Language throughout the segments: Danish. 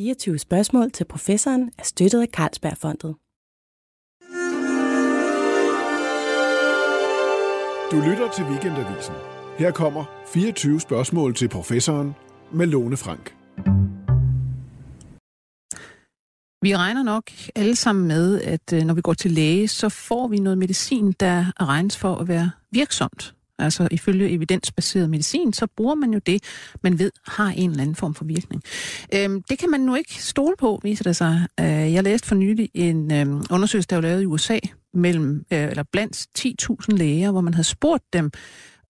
24 spørgsmål til professoren er støttet af Carlsbergfondet. Du lytter til Weekendavisen. Her kommer 24 spørgsmål til professoren med Lone Frank. Vi regner nok alle sammen med, at øh, når vi går til læge, så får vi noget medicin, der regnes for at være virksomt. Altså ifølge evidensbaseret medicin, så bruger man jo det, man ved har en eller anden form for virkning. Øhm, det kan man nu ikke stole på, viser det sig. Øh, jeg læste for nylig en øhm, undersøgelse, der var lavet i USA, mellem, øh, eller blandt 10.000 læger, hvor man havde spurgt dem,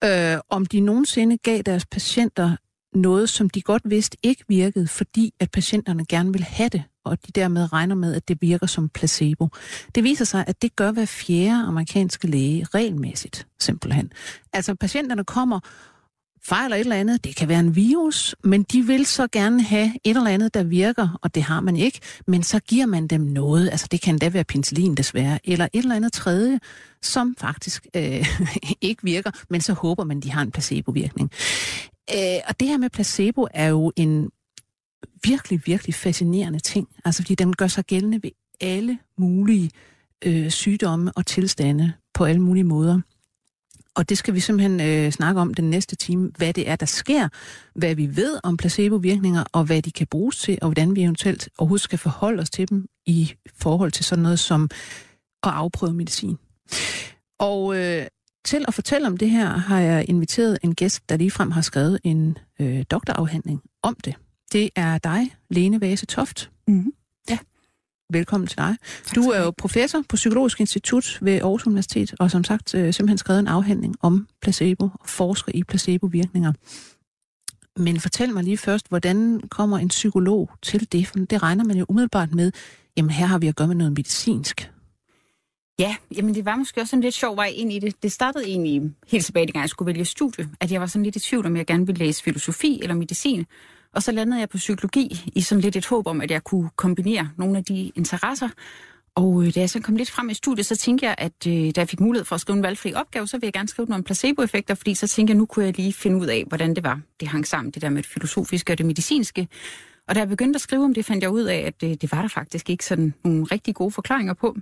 øh, om de nogensinde gav deres patienter noget, som de godt vidste ikke virkede, fordi at patienterne gerne vil have det, og de dermed regner med, at det virker som placebo. Det viser sig, at det gør hver fjerde amerikanske læge regelmæssigt, simpelthen. Altså patienterne kommer fejler et eller andet, det kan være en virus, men de vil så gerne have et eller andet, der virker, og det har man ikke, men så giver man dem noget, altså det kan da være penicillin desværre, eller et eller andet tredje, som faktisk øh, ikke virker, men så håber man, de har en placebovirkning. Øh, og det her med placebo er jo en virkelig, virkelig fascinerende ting, altså fordi den gør sig gældende ved alle mulige øh, sygdomme og tilstande på alle mulige måder. Og det skal vi simpelthen øh, snakke om den næste time, hvad det er, der sker, hvad vi ved om placebovirkninger, og hvad de kan bruges til, og hvordan vi eventuelt overhovedet skal forholde os til dem i forhold til sådan noget som at afprøve medicin. Og øh, til at fortælle om det her, har jeg inviteret en gæst, der ligefrem har skrevet en øh, doktorafhandling om det. Det er dig, Lene Vase Toft. Mm-hmm. Ja. Velkommen til dig. Du er jo professor på Psykologisk Institut ved Aarhus Universitet, og som sagt øh, simpelthen skrevet en afhandling om placebo og forsker i placebovirkninger. Men fortæl mig lige først, hvordan kommer en psykolog til det? For det regner man jo umiddelbart med, jamen her har vi at gøre med noget medicinsk. Ja, jamen det var måske også en lidt sjov vej ind i det. Det startede egentlig helt tilbage, dengang jeg skulle vælge studie, at jeg var sådan lidt i tvivl, om jeg gerne ville læse filosofi eller medicin. Og så landede jeg på psykologi i sådan lidt et håb om, at jeg kunne kombinere nogle af de interesser. Og øh, da jeg så kom lidt frem i studiet, så tænkte jeg, at øh, da jeg fik mulighed for at skrive en valgfri opgave, så ville jeg gerne skrive noget om placeboeffekter, fordi så tænkte jeg, nu kunne jeg lige finde ud af, hvordan det var. Det hang sammen, det der med det filosofiske og det medicinske. Og da jeg begyndte at skrive om det, fandt jeg ud af, at øh, det var der faktisk ikke sådan nogle rigtig gode forklaringer på.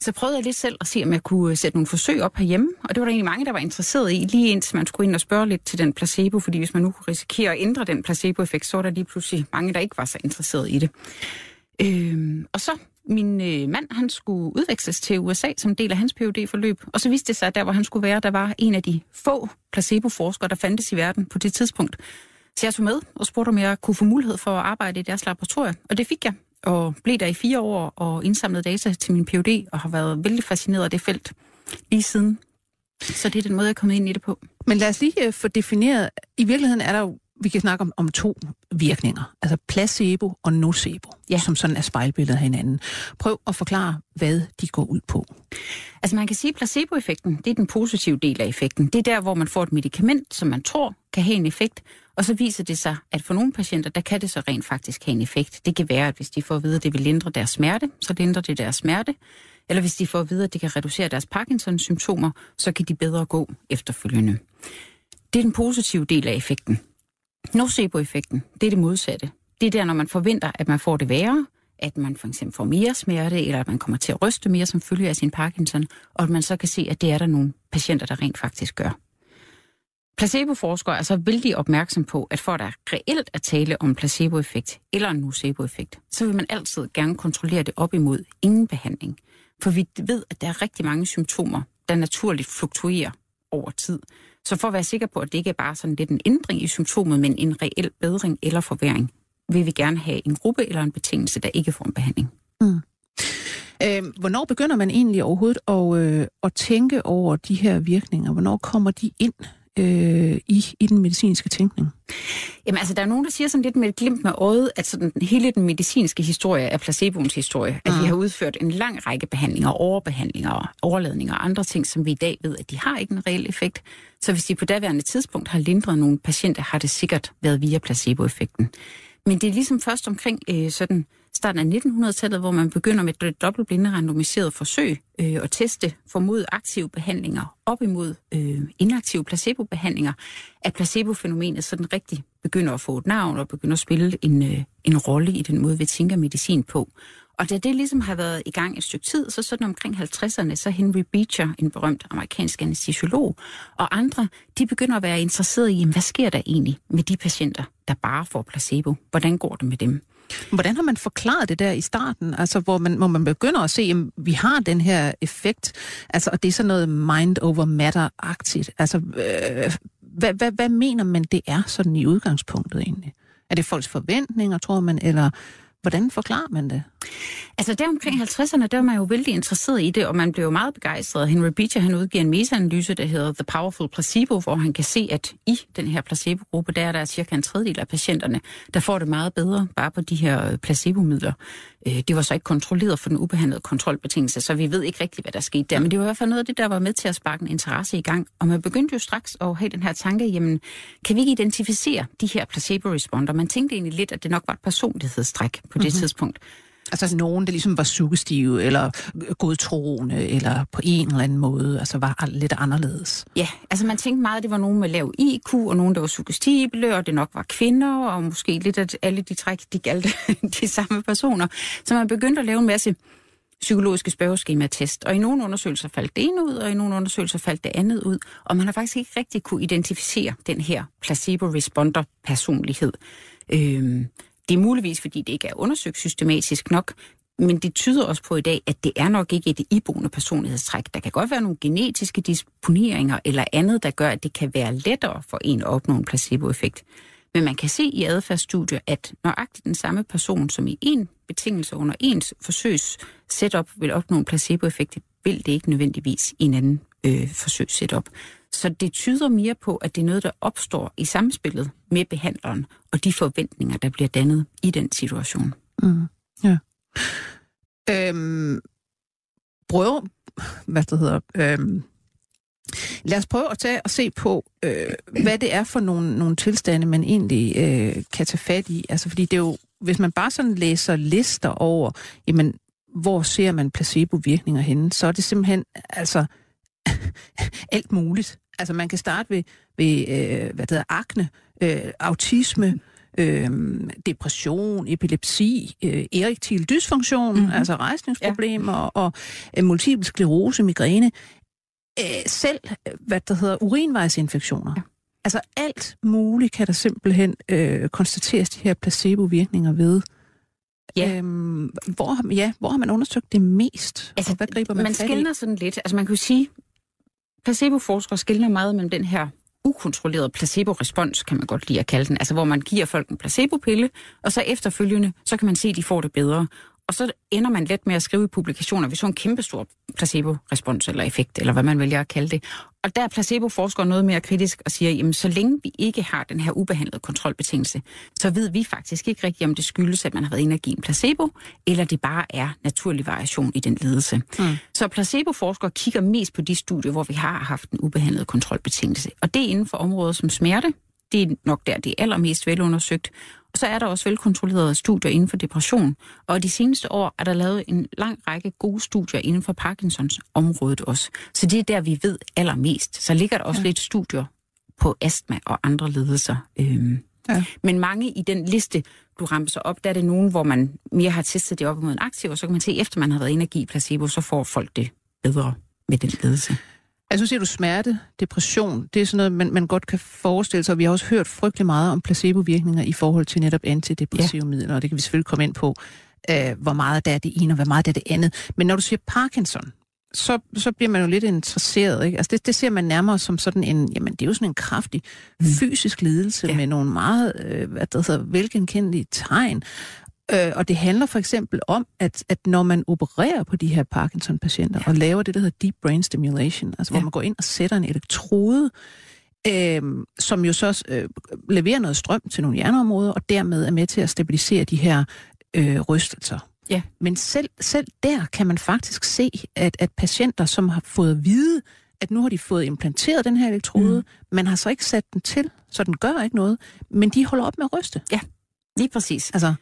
Så prøvede jeg lidt selv at se, om jeg kunne øh, sætte nogle forsøg op herhjemme, og det var der egentlig mange, der var interesseret i, lige indtil man skulle ind og spørge lidt til den placebo, fordi hvis man nu kunne risikere at ændre den placeboeffekt, så var der lige pludselig mange, der ikke var så interesseret i det. Øhm, og så min øh, mand, han skulle udveksles til USA som del af hans phd forløb og så viste det sig, at der, hvor han skulle være, der var en af de få placeboforskere, der fandtes i verden på det tidspunkt. Så jeg tog med og spurgte, om jeg kunne få mulighed for at arbejde i deres laboratorium, og det fik jeg og blev der i fire år og indsamlede data til min PhD, og har været vældig fascineret af det felt lige siden. Så det er den måde, jeg er kommet ind i det på. Men lad os lige øh, få defineret, i virkeligheden er der jo, vi kan snakke om, om to virkninger, altså placebo og nocebo, ja. som sådan er spejlbilledet af hinanden. Prøv at forklare, hvad de går ud på. Altså man kan sige, at placeboeffekten, det er den positive del af effekten. Det er der, hvor man får et medicament, som man tror kan have en effekt, og så viser det sig, at for nogle patienter, der kan det så rent faktisk have en effekt. Det kan være, at hvis de får at vide, at det vil lindre deres smerte, så lindrer det deres smerte. Eller hvis de får at vide, at det kan reducere deres Parkinsons symptomer, så kan de bedre gå efterfølgende. Det er den positive del af effekten. Nocebo-effekten, det er det modsatte. Det er der, når man forventer, at man får det værre, at man for eksempel får mere smerte, eller at man kommer til at ryste mere som følge af sin Parkinson, og at man så kan se, at det er der nogle patienter, der rent faktisk gør. Placeboforskere er så vældig opmærksom på, at for at der reelt at tale om placeboeffekt eller en noceboeffekt, så vil man altid gerne kontrollere det op imod ingen behandling. For vi ved, at der er rigtig mange symptomer, der naturligt fluktuerer over tid. Så for at være sikker på, at det ikke er bare sådan lidt en ændring i symptomet, men en reel bedring eller forværing, vil vi gerne have en gruppe eller en betingelse, der ikke får en behandling. Mm. Øh, hvornår begynder man egentlig overhovedet at, øh, at tænke over de her virkninger? Hvornår kommer de ind øh, i, i den medicinske tænkning? Jamen altså, der er nogen, der siger sådan lidt med et glimt med øjet, at sådan, hele den medicinske historie er placeboens historie. At mm. vi har udført en lang række behandlinger, overbehandlinger, overladninger og andre ting, som vi i dag ved, at de har ikke en reel effekt. Så hvis de på daværende tidspunkt har lindret nogle patienter, har det sikkert været via placeboeffekten. Men det er ligesom først omkring øh, sådan starten af 1900-tallet, hvor man begynder med et dobbeltblinde randomiseret forsøg øh, at teste formodet aktive behandlinger op imod øh, inaktive placebobehandlinger, at placebofænomenet sådan rigtig begynder at få et navn og begynder at spille en, øh, en rolle i den måde, vi tænker medicin på. Og da det ligesom har været i gang et stykke tid, så sådan omkring 50'erne, så Henry Beecher, en berømt amerikansk anestesiolog, og andre, de begynder at være interesserede i, hvad sker der egentlig med de patienter, der bare får placebo? Hvordan går det med dem? Hvordan har man forklaret det der i starten, altså hvor man, hvor man begynder at se, at vi har den her effekt, altså, og det er sådan noget mind over matter-agtigt. Altså, øh, hvad, hvad, hvad mener man, det er sådan i udgangspunktet egentlig? Er det folks forventninger, tror man, eller Hvordan forklarer man det? Altså der omkring 50'erne, der var man jo vældig interesseret i det, og man blev jo meget begejstret. Henry Beecher, han udgiver en meta-analyse, der hedder The Powerful Placebo, hvor han kan se, at i den her placebo-gruppe, der er der cirka en tredjedel af patienterne, der får det meget bedre bare på de her placebomidler. Øh, det var så ikke kontrolleret for den ubehandlede kontrolbetingelse, så vi ved ikke rigtigt, hvad der skete der. Men det var i hvert fald noget af det, der var med til at sparke en interesse i gang. Og man begyndte jo straks at have den her tanke, jamen, kan vi ikke identificere de her placebo-responder? Man tænkte egentlig lidt, at det nok var et personlighedstræk på det mm-hmm. tidspunkt. Altså, altså nogen, der ligesom var suggestive, eller godtroende, eller på en eller anden måde, altså var lidt anderledes. Ja, altså man tænkte meget, at det var nogen med lav IQ, og nogen, der var suggestible, og det nok var kvinder, og måske lidt at alle de træk, de galt de samme personer. Så man begyndte at lave en masse psykologiske spørgeskema-test, og i nogle undersøgelser faldt det ene ud, og i nogle undersøgelser faldt det andet ud, og man har faktisk ikke rigtig kunne identificere den her placebo-responder-personlighed. Øhm, det er muligvis, fordi det ikke er undersøgt systematisk nok, men det tyder også på i dag, at det er nok ikke et iboende personlighedstræk. Der kan godt være nogle genetiske disponeringer eller andet, der gør, at det kan være lettere for en at opnå en placeboeffekt. Men man kan se i adfærdsstudier, at nøjagtigt den samme person, som i en betingelse under ens forsøgs setup vil opnå en placeboeffekt, vil det ikke nødvendigvis i en anden øh, forsøgssetup. Så det tyder mere på, at det er noget, der opstår i samspillet med behandleren, og de forventninger, der bliver dannet i den situation. Mm. Ja. Øhm, prøv, hvad det hedder, øhm, lad os prøve at tage og se på, øh, hvad det er for nogle, nogle tilstande, man egentlig øh, kan tage fat i. Altså, fordi det er jo, hvis man bare sådan læser lister over, jamen, hvor ser man placebo-virkninger henne, så er det simpelthen, altså, alt muligt. Altså man kan starte ved, ved øh, hvad det hedder, akne, øh, autisme, øh, depression, epilepsi, øh, erektil dysfunktion, mm-hmm. altså rejsningsproblemer ja. og øh, multiple sklerose, migræne. Øh, selv, hvad der hedder, urinvejsinfektioner. Ja. Altså alt muligt kan der simpelthen øh, konstateres de her placebo-virkninger ved. Ja. Øhm, hvor, ja, hvor har man undersøgt det mest? Altså, og hvad griber man Man skældner sådan lidt. Altså man kan jo sige, placeboforskere skiller meget mellem den her ukontrolleret placebo-respons, kan man godt lide at kalde den, altså hvor man giver folk en placebopille, og så efterfølgende, så kan man se, at de får det bedre. Og så ender man let med at skrive i publikationer, hvis så en kæmpestor placebo-respons eller effekt, eller hvad man vælger at kalde det. Og der er placebo-forskere noget mere kritisk og siger, jamen så længe vi ikke har den her ubehandlede kontrolbetingelse, så ved vi faktisk ikke rigtigt, om det skyldes, at man har været inde og give en placebo, eller det bare er naturlig variation i den ledelse. Mm. Så placebo-forskere kigger mest på de studier, hvor vi har haft en ubehandlet kontrolbetingelse. Og det er inden for områder som smerte, det er nok der, det er allermest velundersøgt. Og så er der også velkontrollerede studier inden for depression. Og de seneste år er der lavet en lang række gode studier inden for Parkinsons området også. Så det er der, vi ved allermest. Så ligger der også ja. lidt studier på astma og andre lidelser. Øhm. Ja. Men mange i den liste, du rammer sig op, der er det nogen, hvor man mere har testet det op imod en aktiv, og så kan man se, efter man har været energi placebo, så får folk det bedre med den ledelse. Altså, siger du smerte, depression, det er sådan noget, man, man godt kan forestille sig, og vi har også hørt frygtelig meget om placebovirkninger i forhold til netop antidepressive ja. midler, og det kan vi selvfølgelig komme ind på, øh, hvor meget der er det ene, og hvor meget der er det andet. Men når du siger Parkinson, så, så bliver man jo lidt interesseret. Ikke? Altså det, det ser man nærmere som sådan en, jamen det er jo sådan en kraftig mm. fysisk lidelse ja. med nogle meget, øh, hvad der hedder, velgenkendelige tegn. Øh, og det handler for eksempel om, at, at når man opererer på de her Parkinson-patienter ja. og laver det, der hedder deep brain stimulation, altså ja. hvor man går ind og sætter en elektrode, øh, som jo så øh, leverer noget strøm til nogle hjerneområder, og dermed er med til at stabilisere de her øh, rystelser. Ja. Men selv, selv der kan man faktisk se, at, at patienter, som har fået at vide, at nu har de fået implanteret den her elektrode, mm. man har så ikke sat den til, så den gør ikke noget, men de holder op med at ryste. Ja. Lige præcis. Altså,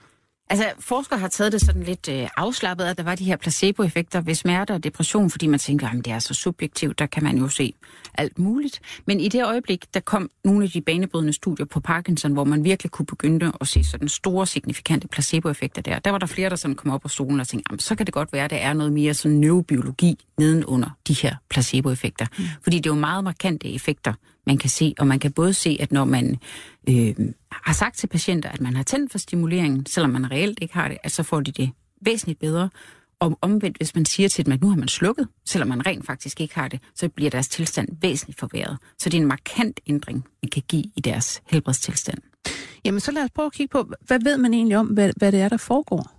Altså, forskere har taget det sådan lidt øh, afslappet, at der var de her placeboeffekter ved smerte og depression, fordi man tænker, at det er så subjektivt, der kan man jo se alt muligt. Men i det øjeblik, der kom nogle af de banebrydende studier på Parkinson, hvor man virkelig kunne begynde at se sådan store, signifikante placeboeffekter der, der var der flere, der sådan kom op på stolen og tænkte, så kan det godt være, at der er noget mere sådan neurobiologi nedenunder de her placeboeffekter. Mm. Fordi det er jo meget markante effekter, man kan se, og man kan både se, at når man øh, har sagt til patienter, at man har tændt for stimuleringen, selvom man reelt ikke har det, at så får de det væsentligt bedre. Og omvendt, hvis man siger til dem, at nu har man slukket, selvom man rent faktisk ikke har det, så bliver deres tilstand væsentligt forværret. Så det er en markant ændring, man kan give i deres helbredstilstand. Jamen, så lad os prøve at kigge på, hvad ved man egentlig om, hvad, hvad det er, der foregår?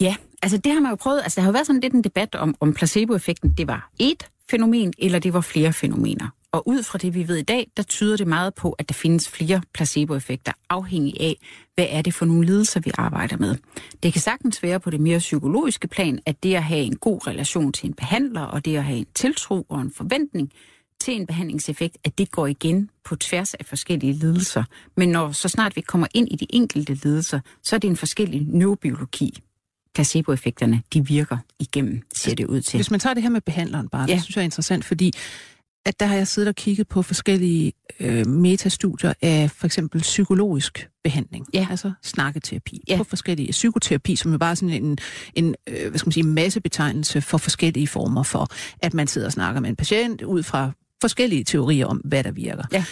Ja, altså det har man jo prøvet. Altså der har jo været sådan lidt en debat om, om placeboeffekten, det var et fænomen, eller det var flere fænomener. Og ud fra det, vi ved i dag, der tyder det meget på, at der findes flere placeboeffekter, afhængig af, hvad er det for nogle lidelser, vi arbejder med. Det kan sagtens være på det mere psykologiske plan, at det at have en god relation til en behandler, og det at have en tiltro og en forventning til en behandlingseffekt, at det går igen på tværs af forskellige lidelser. Men når så snart vi kommer ind i de enkelte lidelser, så er det en forskellig neurobiologi, placeboeffekterne, de virker igennem, ser det ud til. Hvis man tager det her med behandleren bare, ja. det synes jeg er interessant, fordi at der har jeg siddet og kigget på forskellige øh, metastudier af for eksempel psykologisk behandling, ja. altså snakketerapi, ja. på forskellige psykoterapi, som jo bare sådan en, en øh, hvad skal man sige, massebetegnelse for forskellige former for, at man sidder og snakker med en patient ud fra forskellige teorier om, hvad der virker. Ja.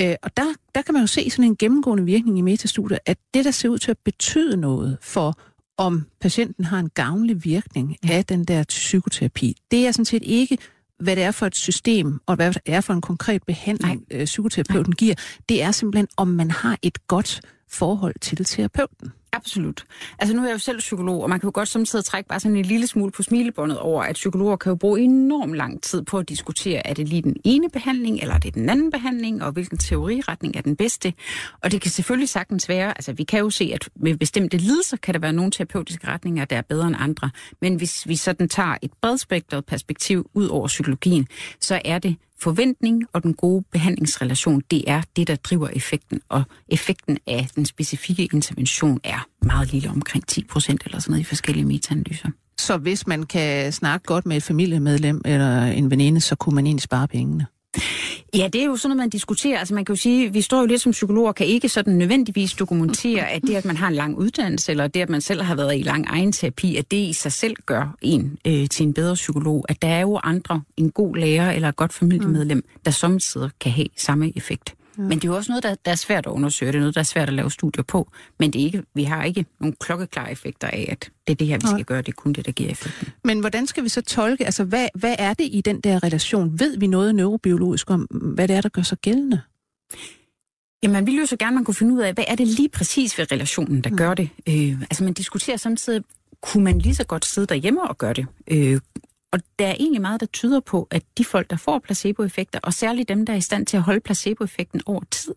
Øh, og der, der kan man jo se sådan en gennemgående virkning i metastudier, at det, der ser ud til at betyde noget for om patienten har en gavnlig virkning af den der psykoterapi, det er sådan set ikke hvad det er for et system, og hvad det er for en konkret behandling, øh, psykoterapeuten Nej. giver, det er simpelthen, om man har et godt forhold til terapeuten. Absolut. Altså nu er jeg jo selv psykolog, og man kan jo godt samtidig trække bare sådan en lille smule på smilebåndet over, at psykologer kan jo bruge enormt lang tid på at diskutere, er det lige den ene behandling, eller er det den anden behandling, og hvilken teoriretning er den bedste. Og det kan selvfølgelig sagtens være, altså vi kan jo se, at med bestemte lidelser kan der være nogle terapeutiske retninger, der er bedre end andre. Men hvis vi sådan tager et bredspektret perspektiv ud over psykologien, så er det forventning og den gode behandlingsrelation, det er det, der driver effekten. Og effekten af den specifikke intervention er meget lille, omkring 10 procent eller sådan noget i forskellige metaanalyser. Så hvis man kan snakke godt med et familiemedlem eller en veninde, så kunne man egentlig spare pengene? Ja, det er jo sådan noget, man diskuterer. Altså man kan jo sige, vi står jo lidt som psykologer, kan ikke sådan nødvendigvis dokumentere, at det, at man har en lang uddannelse, eller det, at man selv har været i lang egen terapi, at det i sig selv gør en øh, til en bedre psykolog. At der er jo andre, en god lærer eller et godt familiemedlem, der samtidig kan have samme effekt. Ja. Men det er jo også noget, der, der er svært at undersøge. Det er noget, der er svært at lave studier på. Men det er ikke, vi har ikke nogle klokkeklare effekter af, at det er det her, vi skal gøre. Det er kun det, der giver effekten. Men hvordan skal vi så tolke, altså hvad, hvad er det i den der relation? Ved vi noget neurobiologisk om, hvad det er, der gør sig gældende? Jamen, man ville jo så gerne, man kunne finde ud af, hvad er det lige præcis ved relationen, der mm. gør det? Øh, altså, man diskuterer samtidig, kunne man lige så godt sidde derhjemme og gøre det? Øh, og der er egentlig meget, der tyder på, at de folk, der får placeboeffekter, og særligt dem, der er i stand til at holde placeboeffekten over tid,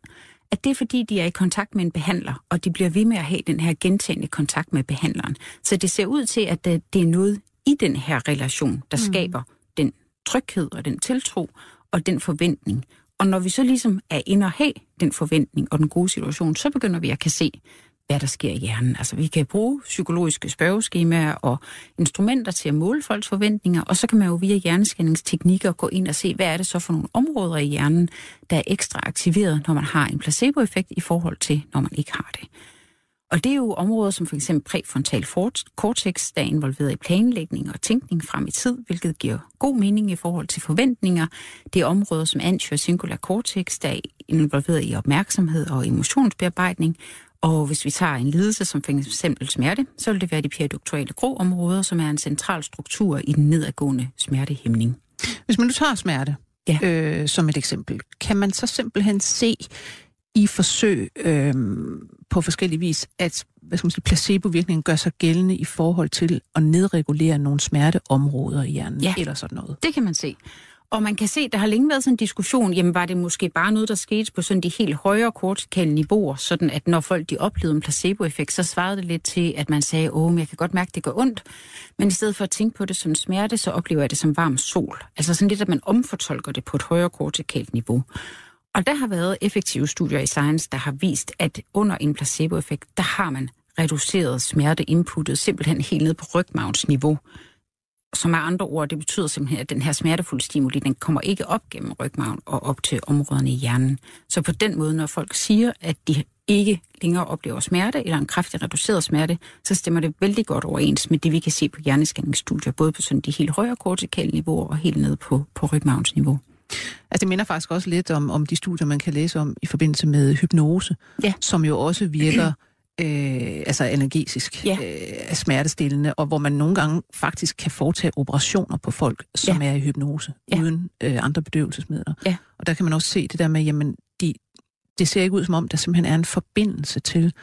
at det er fordi, de er i kontakt med en behandler, og de bliver ved med at have den her gentagende kontakt med behandleren. Så det ser ud til, at det er noget i den her relation, der mm. skaber den tryghed og den tiltro og den forventning. Og når vi så ligesom er inde og have den forventning og den gode situation, så begynder vi at kan se, hvad der sker i hjernen. Altså, vi kan bruge psykologiske spørgeskemaer og instrumenter til at måle folks forventninger, og så kan man jo via hjerneskanningsteknikker gå ind og se, hvad er det så for nogle områder i hjernen, der er ekstra aktiveret, når man har en placeboeffekt i forhold til, når man ikke har det. Og det er jo områder som for eksempel præfrontal cortex, der er involveret i planlægning og tænkning frem i tid, hvilket giver god mening i forhold til forventninger. Det er områder som anterior singular cortex, der er involveret i opmærksomhed og emotionsbearbejdning. Og hvis vi tager en lidelse som eksempel smerte, så vil det være de periodoktorale grå områder, som er en central struktur i den nedadgående smertehæmning. Hvis man nu tager smerte ja. øh, som et eksempel, kan man så simpelthen se i forsøg øh, på forskellige vis, at hvad skal man sige, placebovirkningen gør sig gældende i forhold til at nedregulere nogle smerteområder i hjernen, ja, eller sådan noget. det kan man se. Og man kan se, der har længe været sådan en diskussion, jamen var det måske bare noget, der skete på sådan de helt højere kortikale niveauer, sådan at når folk de oplevede en placeboeffekt, så svarede det lidt til, at man sagde, åh, men jeg kan godt mærke, at det gør ondt, men i stedet for at tænke på det som smerte, så oplever jeg det som varm sol. Altså sådan lidt, at man omfortolker det på et højere kortikalt niveau. Og der har været effektive studier i Science, der har vist, at under en placeboeffekt, der har man reduceret smerteinputtet simpelthen helt ned på rygmavnsniveau. Som er andre ord, det betyder simpelthen, at den her smertefulde stimuli, den kommer ikke op gennem rygmagen og op til områderne i hjernen. Så på den måde, når folk siger, at de ikke længere oplever smerte eller en kraftig reduceret smerte, så stemmer det vældig godt overens med det, vi kan se på hjerneskanningsstudier, både på sådan de helt højere kortikale niveauer og helt ned på, på rygmavnsniveau. Altså det minder faktisk også lidt om, om de studier, man kan læse om i forbindelse med hypnose, Ja. som jo også virker øh, altså analgesisk, Ja. øh, smertestillende, og hvor man nogle gange faktisk kan foretage operationer på folk, som Ja. er i hypnose, Ja. uden øh, andre bedøvelsesmidler. Ja. Og der kan man også se det der med, jamen, de, det ser ikke ud som om, der simpelthen er en forbindelse til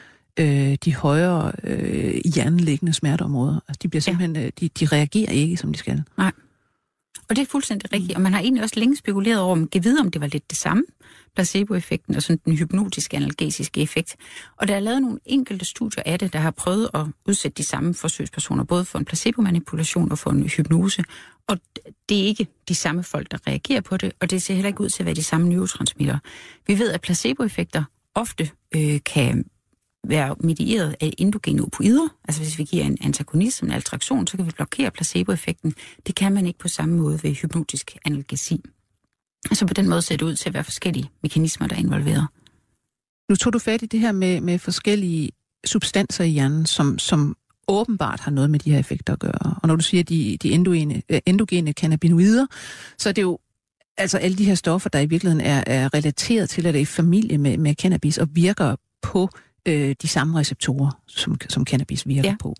øh, de højere øh, hjerneliggende smerteområder. Altså, de, bliver Ja. simpelthen, øh, de, de reagerer ikke, som de skal. Og det er fuldstændig rigtigt. Og man har egentlig også længe spekuleret over, om kan vide, om det var lidt det samme, placeboeffekten og sådan den hypnotiske analgesiske effekt. Og der er lavet nogle enkelte studier af det, der har prøvet at udsætte de samme forsøgspersoner, både for en placebomanipulation og for en hypnose. Og det er ikke de samme folk, der reagerer på det, og det ser heller ikke ud til at være de samme neurotransmitter. Vi ved, at placeboeffekter ofte øh, kan være medieret af endogene opioider. Altså hvis vi giver en antagonist som en attraktion, så kan vi blokere placeboeffekten. Det kan man ikke på samme måde ved hypnotisk analgesi. Så på den måde ser det ud til at være forskellige mekanismer, der er involveret. Nu tog du fat i det her med, med forskellige substanser i hjernen, som, som åbenbart har noget med de her effekter at gøre. Og når du siger de, de endogene, øh, endogene cannabinoider, så er det jo altså alle de her stoffer, der i virkeligheden er, er relateret til, at det er i familie med, med cannabis og virker på øh, de samme receptorer, som, som cannabis virker Ja. på.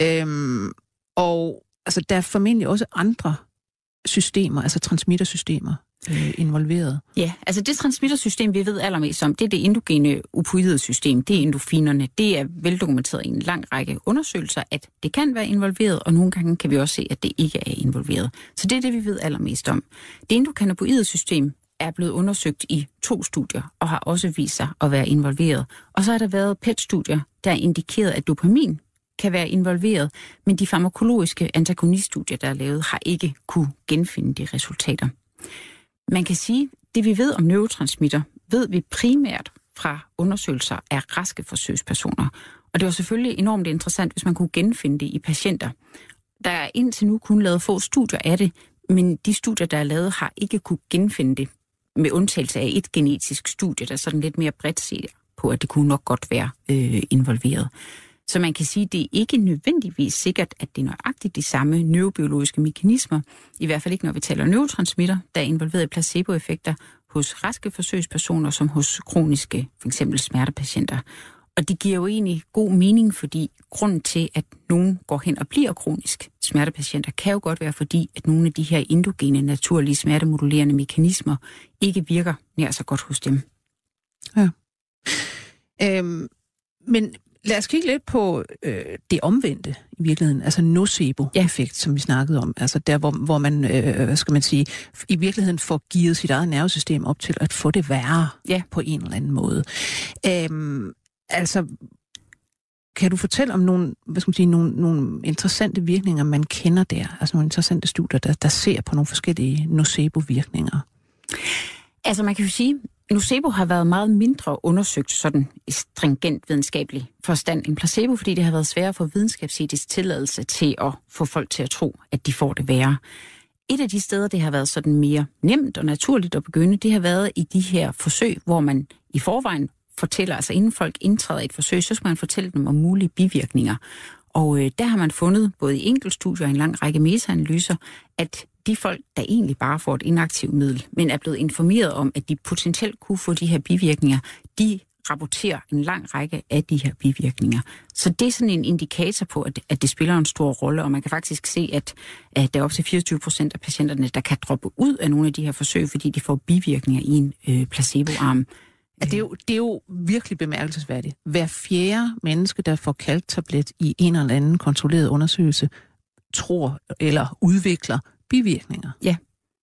Øhm, og altså, der er formentlig også andre systemer, altså transmittersystemer, øh, involveret. Ja, altså det transmittersystem, vi ved allermest om, det er det endogene opioidsystem, det er endofinerne. Det er veldokumenteret i en lang række undersøgelser, at det kan være involveret, og nogle gange kan vi også se, at det ikke er involveret. Så det er det, vi ved allermest om. Det endokannabinoidsystem er blevet undersøgt i to studier, og har også vist sig at være involveret. Og så har der været PET-studier, der er indikeret, at dopamin kan være involveret, men de farmakologiske antagoniststudier, der er lavet, har ikke kunne genfinde de resultater. Man kan sige, det vi ved om neurotransmitter, ved vi primært fra undersøgelser af raske forsøgspersoner. Og det var selvfølgelig enormt interessant, hvis man kunne genfinde det i patienter. Der er indtil nu kun lavet få studier af det, men de studier, der er lavet, har ikke kunne genfinde det, med undtagelse af et genetisk studie, der sådan lidt mere bredt ser på, at det kunne nok godt være øh, involveret. Så man kan sige, at det er ikke nødvendigvis sikkert, at det er nøjagtigt de samme neurobiologiske mekanismer, i hvert fald ikke når vi taler neurotransmitter, der er involveret i placeboeffekter hos raske forsøgspersoner som hos kroniske, f.eks. smertepatienter. Og det giver jo egentlig god mening, fordi grunden til, at nogen går hen og bliver kronisk smertepatienter, kan jo godt være fordi, at nogle af de her endogene, naturlige smertemodulerende mekanismer ikke virker nær så godt hos dem. Øhm, men lad os kigge lidt på øh, det omvendte i virkeligheden, altså nocebo-effekt, som vi snakkede om. Altså der, hvor, hvor man, øh, hvad skal man sige, i virkeligheden får givet sit eget nervesystem op til at få det værre Ja. på en eller anden måde. Øhm, altså, kan du fortælle om nogle, hvad skal man sige, nogle, nogle interessante virkninger, man kender der? Altså nogle interessante studier, der, der ser på nogle forskellige nocebo-virkninger? Altså man kan jo sige, nocebo har været meget mindre undersøgt sådan i stringent videnskabelig forstand end placebo, fordi det har været sværere for videnskabsetisk tilladelse til at få folk til at tro, at de får det værre. Et af de steder, det har været sådan mere nemt og naturligt at begynde, det har været i de her forsøg, hvor man i forvejen fortæller, altså inden folk indtræder i et forsøg, så skal man fortælle dem om mulige bivirkninger. Og øh, der har man fundet, både i enkeltstudier og en lang række metaanalyser, at de folk, der egentlig bare får et inaktivt middel, men er blevet informeret om, at de potentielt kunne få de her bivirkninger, de rapporterer en lang række af de her bivirkninger. Så det er sådan en indikator på, at, at det spiller en stor rolle, og man kan faktisk se, at, at der er op til 24 procent af patienterne, der kan droppe ud af nogle af de her forsøg, fordi de får bivirkninger i en øh, placeboarm. Ja, det, er jo, det er jo virkelig bemærkelsesværdigt. Hver fjerde menneske, der får kalktablet i en eller anden kontrolleret undersøgelse, tror eller udvikler bivirkninger. Ja.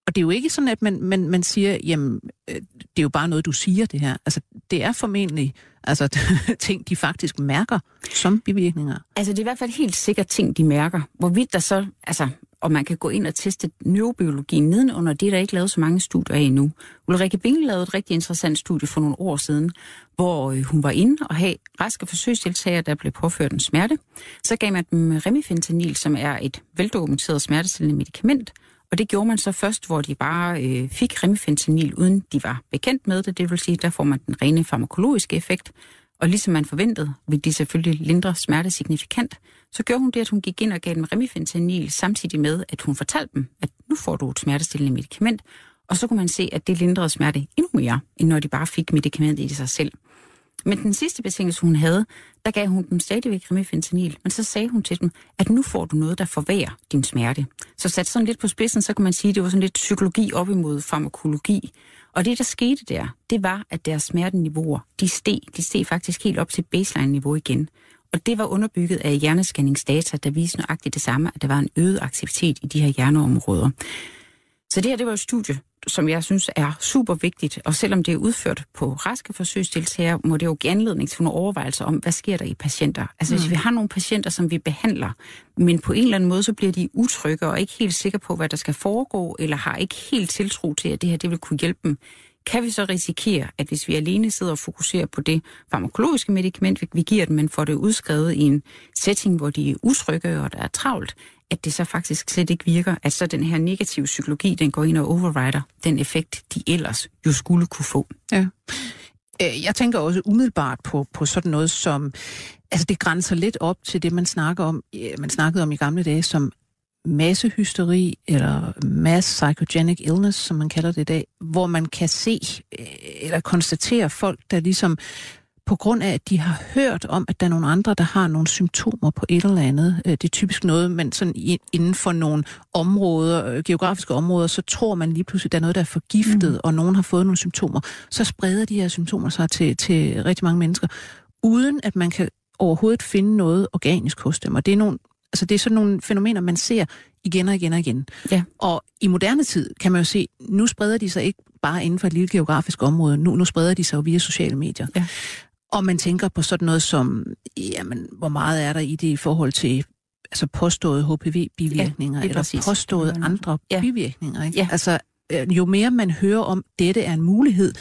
Og det er jo ikke sådan, at man, man, man siger, jamen, øh, det er jo bare noget, du siger det her. Altså, det er formentlig altså, ting, de faktisk mærker som bivirkninger. Altså, det er i hvert fald helt sikkert ting, de mærker. Hvorvidt der så, altså, og man kan gå ind og teste neurobiologien nedenunder. Det er der ikke lavet så mange studier af endnu. Ulrike Binge lavede et rigtig interessant studie for nogle år siden, hvor øh, hun var inde og have raske forsøgsdeltagere, der blev påført en smerte. Så gav man dem remifentanil, som er et veldokumenteret smertestillende medicament, og det gjorde man så først, hvor de bare øh, fik remifentanil, uden de var bekendt med det. Det vil sige, der får man den rene farmakologiske effekt. Og ligesom man forventede, vil de selvfølgelig lindre smerte signifikant. Så gjorde hun det, at hun gik ind og gav dem remifentanil, samtidig med, at hun fortalte dem, at nu får du et smertestillende medicament. Og så kunne man se, at det lindrede smerte endnu mere, end når de bare fik medicamentet i sig selv. Men den sidste betingelse, hun havde, der gav hun dem stadigvæk remifentanil, men så sagde hun til dem, at nu får du noget, der forværrer din smerte. Så sat sådan lidt på spidsen, så kan man sige, at det var sådan lidt psykologi op imod farmakologi. Og det, der skete der, det var, at deres smerteniveauer, de steg. De steg faktisk helt op til baseline-niveau igen. Og det var underbygget af hjernescanningsdata, der viste nøjagtigt det samme, at der var en øget aktivitet i de her hjerneområder. Så det her, det var et studie, som jeg synes er super vigtigt, og selvom det er udført på raske forsøgsdeltagere, må det jo give anledning til nogle overvejelser om, hvad sker der i patienter. Altså mm. hvis vi har nogle patienter, som vi behandler, men på en eller anden måde, så bliver de utrygge og ikke helt sikre på, hvad der skal foregå, eller har ikke helt tiltro til, at det her det vil kunne hjælpe dem, kan vi så risikere, at hvis vi alene sidder og fokuserer på det farmakologiske medicament, vi giver dem, men får det udskrevet i en setting, hvor de er utrygge og der er travlt, at det så faktisk slet ikke virker, at så den her negative psykologi, den går ind og overrider den effekt, de ellers jo skulle kunne få. Ja. Øh, jeg tænker også umiddelbart på, på sådan noget som, altså det grænser lidt op til det, man snakker om, øh, man snakkede om i gamle dage, som massehysteri eller mass psychogenic illness, som man kalder det i dag, hvor man kan se øh, eller konstatere folk, der ligesom på grund af, at de har hørt om, at der er nogle andre, der har nogle symptomer på et eller andet. Øh, det er typisk noget, man sådan inden for nogle områder, øh, geografiske områder, så tror man lige pludselig, at der er noget, der er forgiftet, mm. og nogen har fået nogle symptomer. Så spreder de her symptomer sig til, til rigtig mange mennesker, uden at man kan overhovedet finde noget organisk hos dem. Og det er nogle Altså det er sådan nogle fænomener, man ser igen og igen og igen. Ja. Og i moderne tid kan man jo se, nu spreder de sig ikke bare inden for et lille geografisk område, nu, nu spreder de sig jo via sociale medier. Ja. Og man tænker på sådan noget som, jamen, hvor meget er der i det i forhold til altså påståede HPV-bivirkninger, ja, eller præcis. påståede andre ja. bivirkninger. Ikke? Ja. Altså, øh, jo mere man hører om, dette er en mulighed,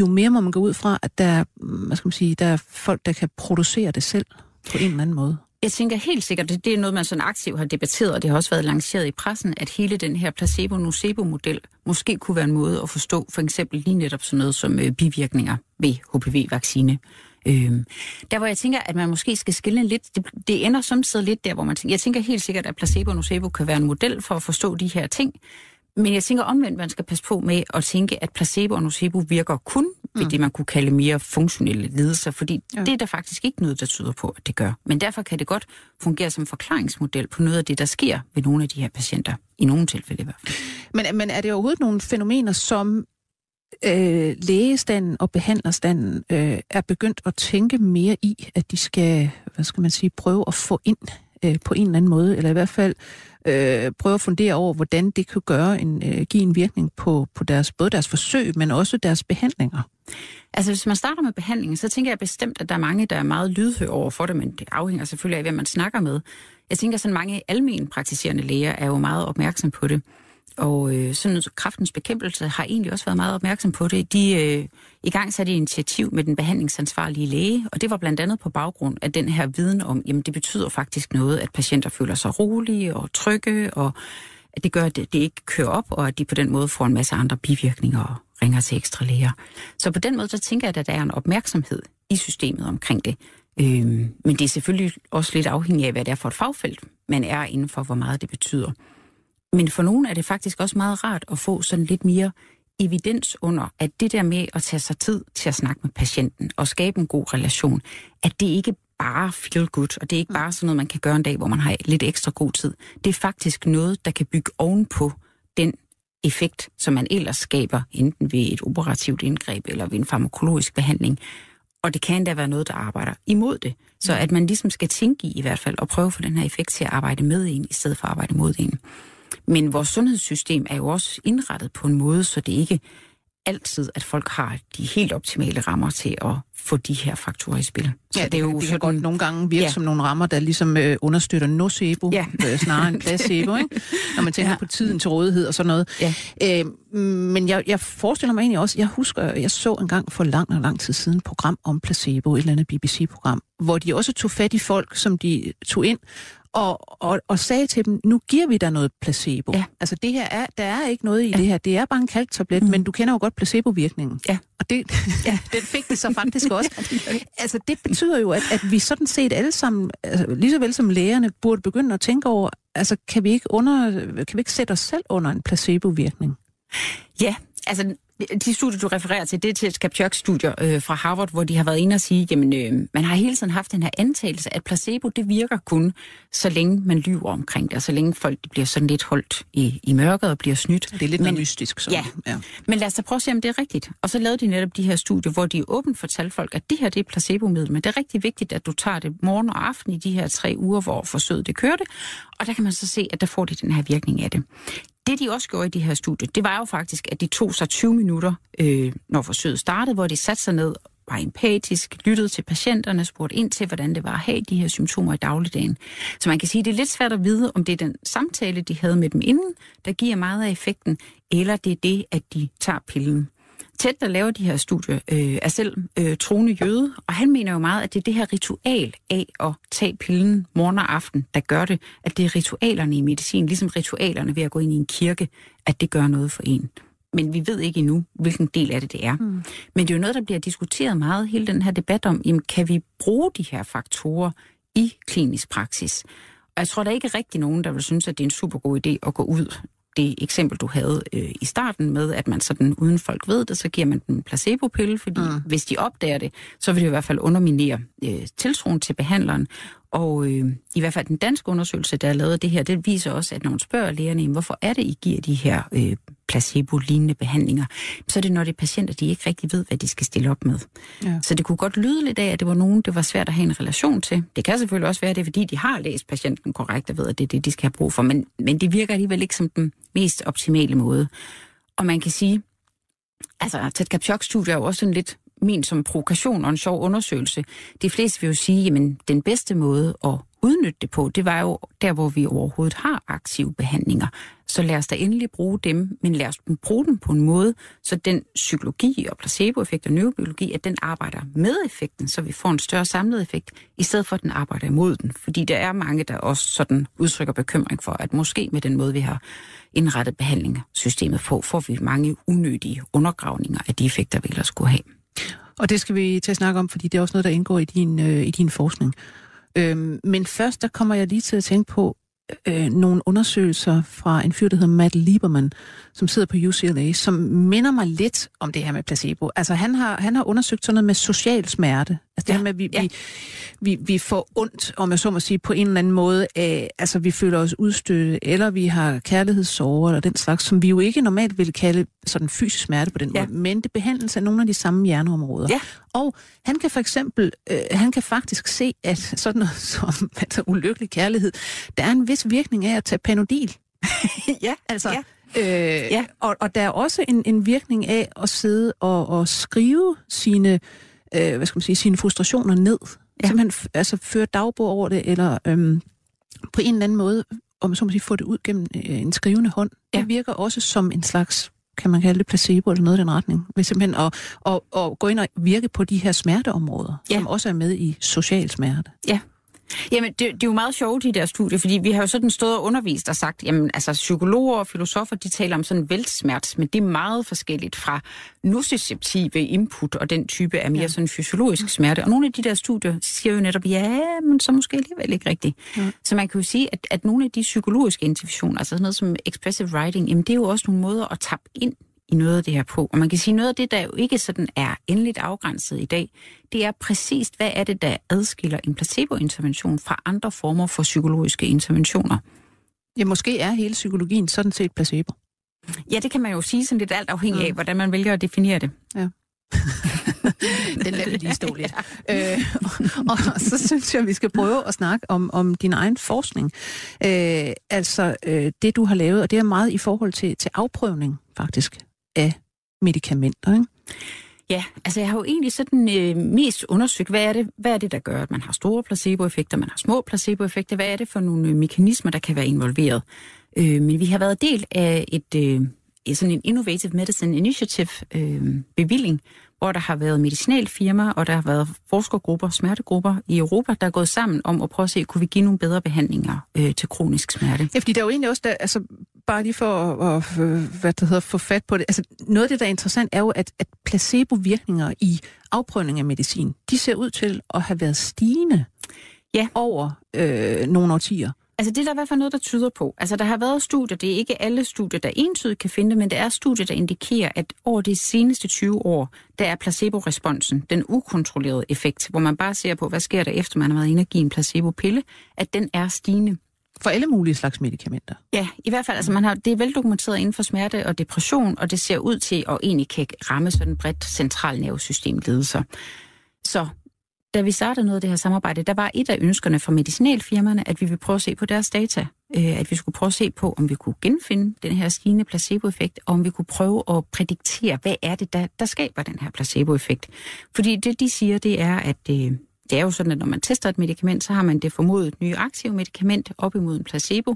jo mere må man gå ud fra, at der, hvad skal man sige, der er folk, der kan producere det selv på en eller anden måde. Jeg tænker helt sikkert, at det er noget, man sådan aktivt har debatteret, og det har også været lanceret i pressen, at hele den her placebo-nocebo-model måske kunne være en måde at forstå for eksempel lige netop sådan noget som øh, bivirkninger ved HPV-vaccine. Øh, der hvor jeg tænker, at man måske skal skille lidt, det, det ender samtidig lidt der, hvor man tænker, jeg tænker helt sikkert, at placebo-nocebo kan være en model for at forstå de her ting, men jeg tænker omvendt, man skal passe på med at tænke, at placebo og nocebo virker kun ved mm. det, man kunne kalde mere funktionelle lidelser, fordi ja. det er der faktisk ikke noget, der tyder på, at det gør. Men derfor kan det godt fungere som forklaringsmodel på noget af det, der sker ved nogle af de her patienter, i nogle tilfælde i hvert fald. Men, men er det overhovedet nogle fænomener, som øh, lægestanden og behandlerstanden øh, er begyndt at tænke mere i, at de skal, hvad skal man sige, prøve at få ind øh, på en eller anden måde, eller i hvert fald øh, prøve at fundere over, hvordan det kan gøre en, øh, give en virkning på, på deres, både deres forsøg, men også deres behandlinger. Altså hvis man starter med behandlingen, så tænker jeg bestemt, at der er mange, der er meget lydhør over for det, men det afhænger selvfølgelig af, hvem man snakker med. Jeg tænker, at sådan mange almen praktiserende læger er jo meget opmærksom på det. Og øh, sådan kraftens bekæmpelse har egentlig også været meget opmærksom på det. De øh, i gang satte initiativ med den behandlingsansvarlige læge, og det var blandt andet på baggrund af den her viden om, jamen det betyder faktisk noget, at patienter føler sig rolige og trygge, og at det gør, at det ikke kører op, og at de på den måde får en masse andre bivirkninger og ringer til ekstra læger. Så på den måde, så tænker jeg, at der er en opmærksomhed i systemet omkring det. Øhm, men det er selvfølgelig også lidt afhængigt af, hvad det er for et fagfelt, man er inden for, hvor meget det betyder. Men for nogen er det faktisk også meget rart at få sådan lidt mere evidens under, at det der med at tage sig tid til at snakke med patienten og skabe en god relation, at det ikke bare feel good, og det er ikke bare sådan noget, man kan gøre en dag, hvor man har lidt ekstra god tid. Det er faktisk noget, der kan bygge ovenpå den effekt, som man ellers skaber, enten ved et operativt indgreb eller ved en farmakologisk behandling. Og det kan endda være noget, der arbejder imod det. Så at man ligesom skal tænke i i hvert fald, og prøve for den her effekt til at arbejde med en, i stedet for at arbejde mod en. Men vores sundhedssystem er jo også indrettet på en måde, så det ikke altid, at folk har de helt optimale rammer til at få de her faktorer i spil. Så ja, det, er jo det sådan, kan godt nogle gange virke ja. som nogle rammer, der ligesom øh, understøtter nocebo, ja. øh, snarere end placebo, ikke? når man tænker ja. på tiden til rådighed og sådan noget. Ja. Øh, men jeg, jeg forestiller mig egentlig også, jeg husker, jeg så en gang for lang og lang tid siden et program om placebo, et eller andet BBC-program, hvor de også tog fat i folk, som de tog ind og, og, og sagde til dem, nu giver vi dig noget placebo. Ja. Altså det her er, der er ikke noget i ja. det her, det er bare en kalktablet, mm. men du kender jo godt placebovirkningen. Ja. Og det, ja. den fik det så faktisk også. altså det betyder jo, at, at vi sådan set alle sammen, altså, lige så vel som lægerne, burde begynde at tænke over, altså kan vi ikke, under, kan vi ikke sætte os selv under en placebovirkning? Ja, altså de studier, du refererer til, det er til Kapchuk-studier øh, fra Harvard, hvor de har været inde og sige, jamen øh, man har hele tiden haft den her antagelse, at placebo, det virker kun, så længe man lyver omkring det, og så længe folk bliver sådan lidt holdt i, i mørket og bliver snydt. Det er lidt men, mystisk. Så. Ja. ja, men lad os da prøve at se, om det er rigtigt. Og så lavede de netop de her studier, hvor de åbent fortalte folk, at det her det er placebomiddel, men det er rigtig vigtigt, at du tager det morgen og aften i de her tre uger, hvor forsøget det kørte, og der kan man så se, at der får de den her virkning af det. Det, de også gjorde i de her studier, det var jo faktisk, at de tog sig 20 minutter, øh, når forsøget startede, hvor de satte sig ned, var empatisk, lyttede til patienterne, spurgte ind til, hvordan det var at have de her symptomer i dagligdagen. Så man kan sige, at det er lidt svært at vide, om det er den samtale, de havde med dem inden, der giver meget af effekten, eller det er det, at de tager pillen. Tæt, der laver de her studier, øh, er selv øh, troende jøde, og han mener jo meget, at det er det her ritual af at tage pillen morgen og aften, der gør det, at det er ritualerne i medicin, ligesom ritualerne ved at gå ind i en kirke, at det gør noget for en. Men vi ved ikke endnu, hvilken del af det det er. Mm. Men det er jo noget, der bliver diskuteret meget, hele den her debat om, jamen, kan vi bruge de her faktorer i klinisk praksis? Og jeg tror, der er ikke rigtig nogen, der vil synes, at det er en super god idé at gå ud det eksempel, du havde øh, i starten med, at man sådan, uden folk ved det, så giver man den placebo-pille, fordi mm. hvis de opdager det, så vil det i hvert fald underminere øh, tiltroen til behandleren. Og øh, i hvert fald den danske undersøgelse, der er lavet det her, det viser også, at når man spørger lægerne, hvorfor er det, I giver de her øh, placebo-lignende behandlinger, så er det, når det er patienter, de ikke rigtig ved, hvad de skal stille op med. Ja. Så det kunne godt lyde lidt af, at det var nogen, det var svært at have en relation til. Det kan selvfølgelig også være, at det er, fordi de har læst patienten korrekt og ved, at det er det, de skal have brug for, men, men det virker alligevel ikke som den mest optimale måde. Og man kan sige, altså Ted Kapchok-studiet er jo også sådan lidt min som provokation og en sjov undersøgelse. De fleste vil jo sige, at den bedste måde at udnytte det på, det var jo der, hvor vi overhovedet har aktive behandlinger. Så lad os da endelig bruge dem, men lad os bruge dem på en måde, så den psykologi og placeboeffekt og neurobiologi, at den arbejder med effekten, så vi får en større samlet effekt, i stedet for at den arbejder imod den. Fordi der er mange, der også sådan udtrykker bekymring for, at måske med den måde, vi har indrettet behandlingssystemet på, får vi mange unødige undergravninger af de effekter, vi ellers skulle have. Og det skal vi til at snakke om, fordi det er også noget, der indgår i din, øh, i din forskning. Øhm, men først, der kommer jeg lige til at tænke på øh, nogle undersøgelser fra en fyr, der hedder Matt Lieberman, som sidder på UCLA, som minder mig lidt om det her med placebo. Altså han har, han har undersøgt sådan noget med social smerte. Altså det ja, her med, at vi, ja. vi, vi, vi får ondt, om jeg så må sige, på en eller anden måde af, altså vi føler os udstøtte, eller vi har kærlighedssorger, eller den slags, som vi jo ikke normalt vil kalde sådan fysisk smerte på den ja. måde, men det behandles af nogle af de samme hjerneområder. Ja. Og han kan for eksempel, øh, han kan faktisk se, at sådan noget som altså, ulykkelig kærlighed, der er en vis virkning af at tage panodil. ja, altså, ja. Øh, ja. Og, og der er også en, en virkning af at sidde og, og skrive sine, øh, hvad skal man sige, sine frustrationer ned. Ja. Simpelthen altså, føre dagbog over det, eller øhm, på en eller anden måde, om så må sige, få det ud gennem øh, en skrivende hånd. Ja. Det virker også som en slags kan man kalde det placebo eller noget i den retning, ved simpelthen at, at, at gå ind og virke på de her smerteområder, ja. som også er med i social smerte. Ja, Jamen, det, det er jo meget sjovt, de der studier, fordi vi har jo sådan stået og undervist og sagt, jamen, altså, psykologer og filosofer, de taler om sådan væltsmert, men det er meget forskelligt fra nociceptive input og den type af mere ja. sådan fysiologisk smerte. Og nogle af de der studier siger jo netop, ja, men så måske alligevel ikke rigtigt. Ja. Så man kan jo sige, at, at nogle af de psykologiske interventioner, altså sådan noget som expressive writing, jamen, det er jo også nogle måder at tappe ind i noget af det her på. Og man kan sige, noget af det, der jo ikke sådan er endeligt afgrænset i dag, det er præcist, hvad er det, der adskiller en placebointervention fra andre former for psykologiske interventioner. Ja, måske er hele psykologien sådan set placebo. Ja, det kan man jo sige sådan lidt alt afhængig af, mm. hvordan man vælger at definere det. Ja. Den lader vi lige stå lidt. ja. øh, og, og så synes jeg, at vi skal prøve at snakke om, om din egen forskning. Øh, altså øh, det, du har lavet, og det er meget i forhold til, til afprøvning, faktisk af medicamenter, ikke? Ja, altså jeg har jo egentlig sådan øh, mest undersøgt, hvad er, det, hvad er det, der gør, at man har store placeboeffekter, man har små placeboeffekter, hvad er det for nogle øh, mekanismer, der kan være involveret. Øh, men vi har været del af et, øh, sådan en Innovative Medicine Initiative øh, bevilling, hvor der har været medicinalfirmaer, og der har været forskergrupper, smertegrupper i Europa, der er gået sammen om at prøve at se, kunne vi give nogle bedre behandlinger øh, til kronisk smerte. Ja, fordi der er jo egentlig også, der, altså bare lige for at, at hvad det hedder, få fat på det, altså noget af det, der er interessant, er jo, at, at placebovirkninger i afprøvning af medicin, de ser ud til at have været stigende ja. over øh, nogle årtier. Altså det er der i hvert fald noget, der tyder på. Altså der har været studier, det er ikke alle studier, der entydigt kan finde det, men det er studier, der indikerer, at over de seneste 20 år, der er placebo-responsen, den ukontrollerede effekt, hvor man bare ser på, hvad sker der efter man har været inde og give en placebo-pille, at den er stigende. For alle mulige slags medicamenter? Ja, i hvert fald. Altså man har, det er veldokumenteret inden for smerte og depression, og det ser ud til at egentlig kan ramme sådan bredt centralnervesystemlidelser. Så da vi startede noget af det her samarbejde, der var et af ønskerne fra medicinalfirmaerne, at vi ville prøve at se på deres data. Øh, at vi skulle prøve at se på, om vi kunne genfinde den her stigende placeboeffekt, og om vi kunne prøve at prædiktere, hvad er det, der, der skaber den her placeboeffekt. Fordi det, de siger, det er, at øh, det, er jo sådan, at når man tester et medicament, så har man det formodet nye aktive medicament op imod en placebo,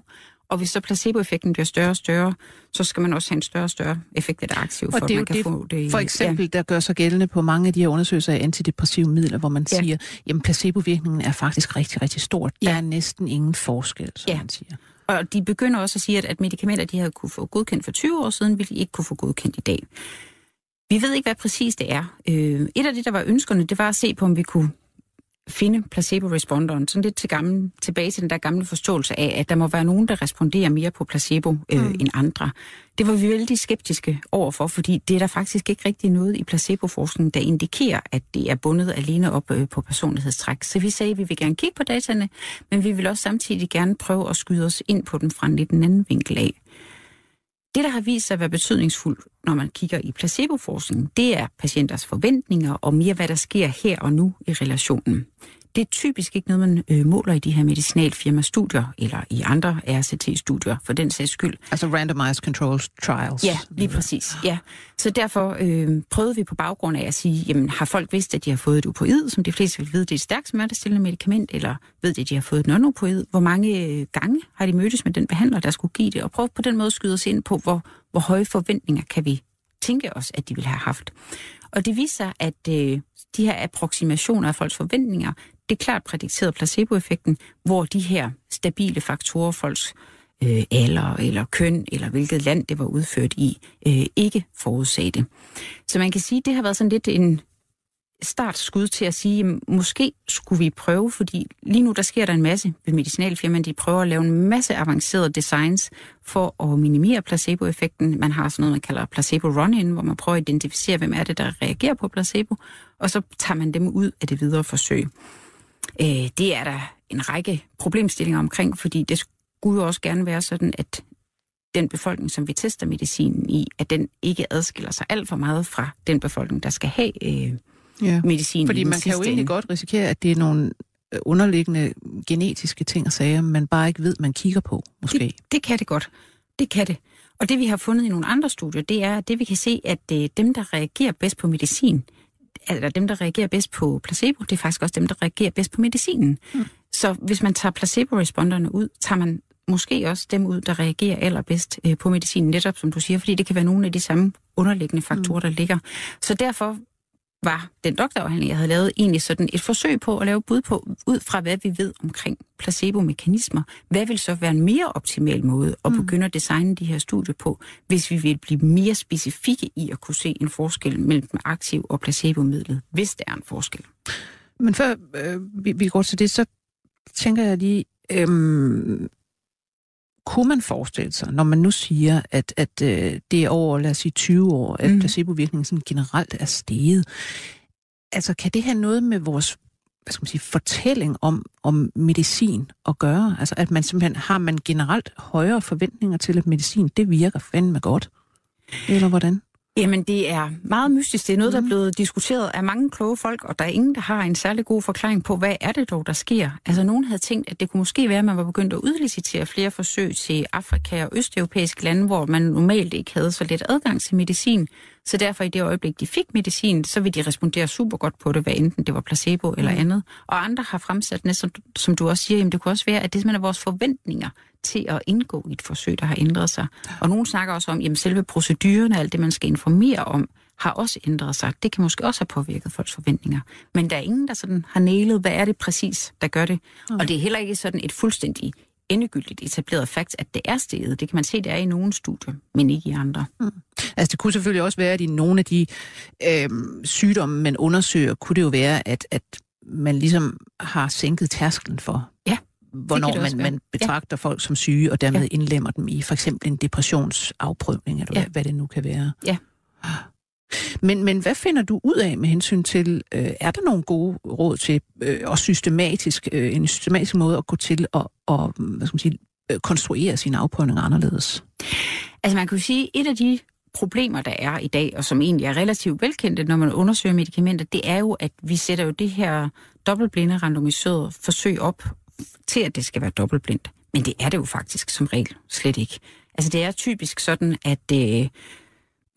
og hvis så placeboeffekten bliver større og større, så skal man også have en større og større effekt af det aktive, for det at man kan det, få det. For eksempel, ja. der gør sig gældende på mange af de her undersøgelser af antidepressive midler, hvor man ja. siger, jamen placebovirkningen er faktisk rigtig, rigtig stor. Ja. Der er næsten ingen forskel, som ja. man siger. Og de begynder også at sige, at, at medicamenter, de havde kunne få godkendt for 20 år siden, vil de ikke kunne få godkendt i dag. Vi ved ikke, hvad præcis det er. Øh, et af det, der var ønskerne, det var at se på, om vi kunne finde placebo-responderen, sådan lidt til gamle, tilbage til den der gamle forståelse af, at der må være nogen, der responderer mere på placebo øh, mm. end andre. Det var vi vældig skeptiske overfor, fordi det er der faktisk ikke rigtig noget i placeboforskningen, der indikerer, at det er bundet alene op øh, på personlighedstræk. Så vi sagde, at vi vil gerne kigge på dataene, men vi vil også samtidig gerne prøve at skyde os ind på den fra en lidt anden vinkel af. Det, der har vist sig at være betydningsfuldt, når man kigger i placeboforskningen, det er patienters forventninger og mere, hvad der sker her og nu i relationen. Det er typisk ikke noget, man øh, måler i de her medicinalfirma-studier, eller i andre RCT-studier, for den sags skyld. Altså randomized controlled trials. Ja, lige præcis. Ja. Så derfor øh, prøvede vi på baggrund af at sige, jamen har folk vidst, at de har fået et opioid, som de fleste vil vide, det er et stærkt smertestillende medicament, eller ved de, at de har fået et non-opioid? Hvor mange øh, gange har de mødtes med den behandler, der skulle give det? Og prøve på den måde at skyde os ind på, hvor, hvor høje forventninger kan vi tænke os, at de vil have haft. Og det viser, at øh, de her approximationer af folks forventninger, det er klart prædikteret placeboeffekten, hvor de her stabile faktorer, folks øh, alder eller køn eller hvilket land det var udført i, øh, ikke forudsagde det. Så man kan sige, at det har været sådan lidt en startskud til at sige, at måske skulle vi prøve, fordi lige nu der sker der en masse ved medicinalfirmaen, de prøver at lave en masse avancerede designs for at minimere placeboeffekten. Man har sådan noget, man kalder placebo run-in, hvor man prøver at identificere, hvem er det, der reagerer på placebo, og så tager man dem ud af det videre forsøg. Øh, det er der en række problemstillinger omkring, fordi det skulle jo også gerne være sådan, at den befolkning, som vi tester medicinen i, at den ikke adskiller sig alt for meget fra den befolkning, der skal have øh, ja. medicin. Fordi man kan jo egentlig godt risikere, at det er nogle øh, underliggende genetiske ting og sager, man bare ikke ved, man kigger på, måske. Det, det kan det godt. Det kan det. Og det vi har fundet i nogle andre studier, det er, at det vi kan se, at øh, dem, der reagerer bedst på medicin, eller dem, der reagerer bedst på placebo, det er faktisk også dem, der reagerer bedst på medicinen. Mm. Så hvis man tager placebo-responderne ud, tager man måske også dem ud, der reagerer allerbedst øh, på medicinen, netop som du siger, fordi det kan være nogle af de samme underliggende faktorer, mm. der ligger. Så derfor var den doktorafhandling, jeg havde lavet, egentlig sådan et forsøg på at lave bud på, ud fra hvad vi ved omkring placebo-mekanismer. Hvad vil så være en mere optimal måde at mm. begynde at designe de her studier på, hvis vi vil blive mere specifikke i at kunne se en forskel mellem aktiv og placebo-midlet, hvis der er en forskel. Men før øh, vi, vi går til det, så tænker jeg lige, øh, kunne man forestille sig, når man nu siger, at, at øh, det er over, lad os sige, 20 år, at mm. placebovirkningen sådan generelt er steget, altså kan det have noget med vores hvad skal man sige, fortælling om, om medicin at gøre? Altså at man simpelthen har man generelt højere forventninger til, at medicin, det virker fandme godt? Eller hvordan? Jamen, det er meget mystisk. Det er noget, der er blevet diskuteret af mange kloge folk, og der er ingen, der har en særlig god forklaring på, hvad er det dog, der sker. Altså, nogen havde tænkt, at det kunne måske være, at man var begyndt at udlicitere flere forsøg til Afrika og østeuropæiske lande, hvor man normalt ikke havde så let adgang til medicin. Så derfor i det øjeblik, de fik medicin, så vil de respondere super godt på det, hvad enten det var placebo eller andet. Og andre har fremsat næsten, som du også siger, jamen det kunne også være, at det simpelthen er vores forventninger til at indgå i et forsøg, der har ændret sig. Og nogen snakker også om, at selve procedurerne, alt det, man skal informere om, har også ændret sig. Det kan måske også have påvirket folks forventninger. Men der er ingen, der sådan har nælet, hvad er det præcis, der gør det. Okay. Og det er heller ikke sådan et fuldstændig endegyldigt etableret fakt, at det er steget. Det kan man se, det er i nogle studier, men ikke i andre. Mm. Altså det kunne selvfølgelig også være, at i nogle af de øh, sygdomme, man undersøger, kunne det jo være, at, at man ligesom har sænket tærsklen for, hvornår man, man betragter ja. folk som syge, og dermed ja. indlemmer dem i for eksempel en depressionsafprøvning, eller ja. hvad, det nu kan være. Ja. Men, men hvad finder du ud af med hensyn til, øh, er der nogle gode råd til, øh, og systematisk, øh, en systematisk måde at gå til at og, hvad skal man sige, øh, konstruere sine afprøvninger anderledes? Altså man kan sige, et af de problemer, der er i dag, og som egentlig er relativt velkendte, når man undersøger medicamenter, det er jo, at vi sætter jo det her dobbeltblinde randomiserede forsøg op til, at det skal være dobbeltblindt. Men det er det jo faktisk som regel slet ikke. Altså det er typisk sådan, at øh,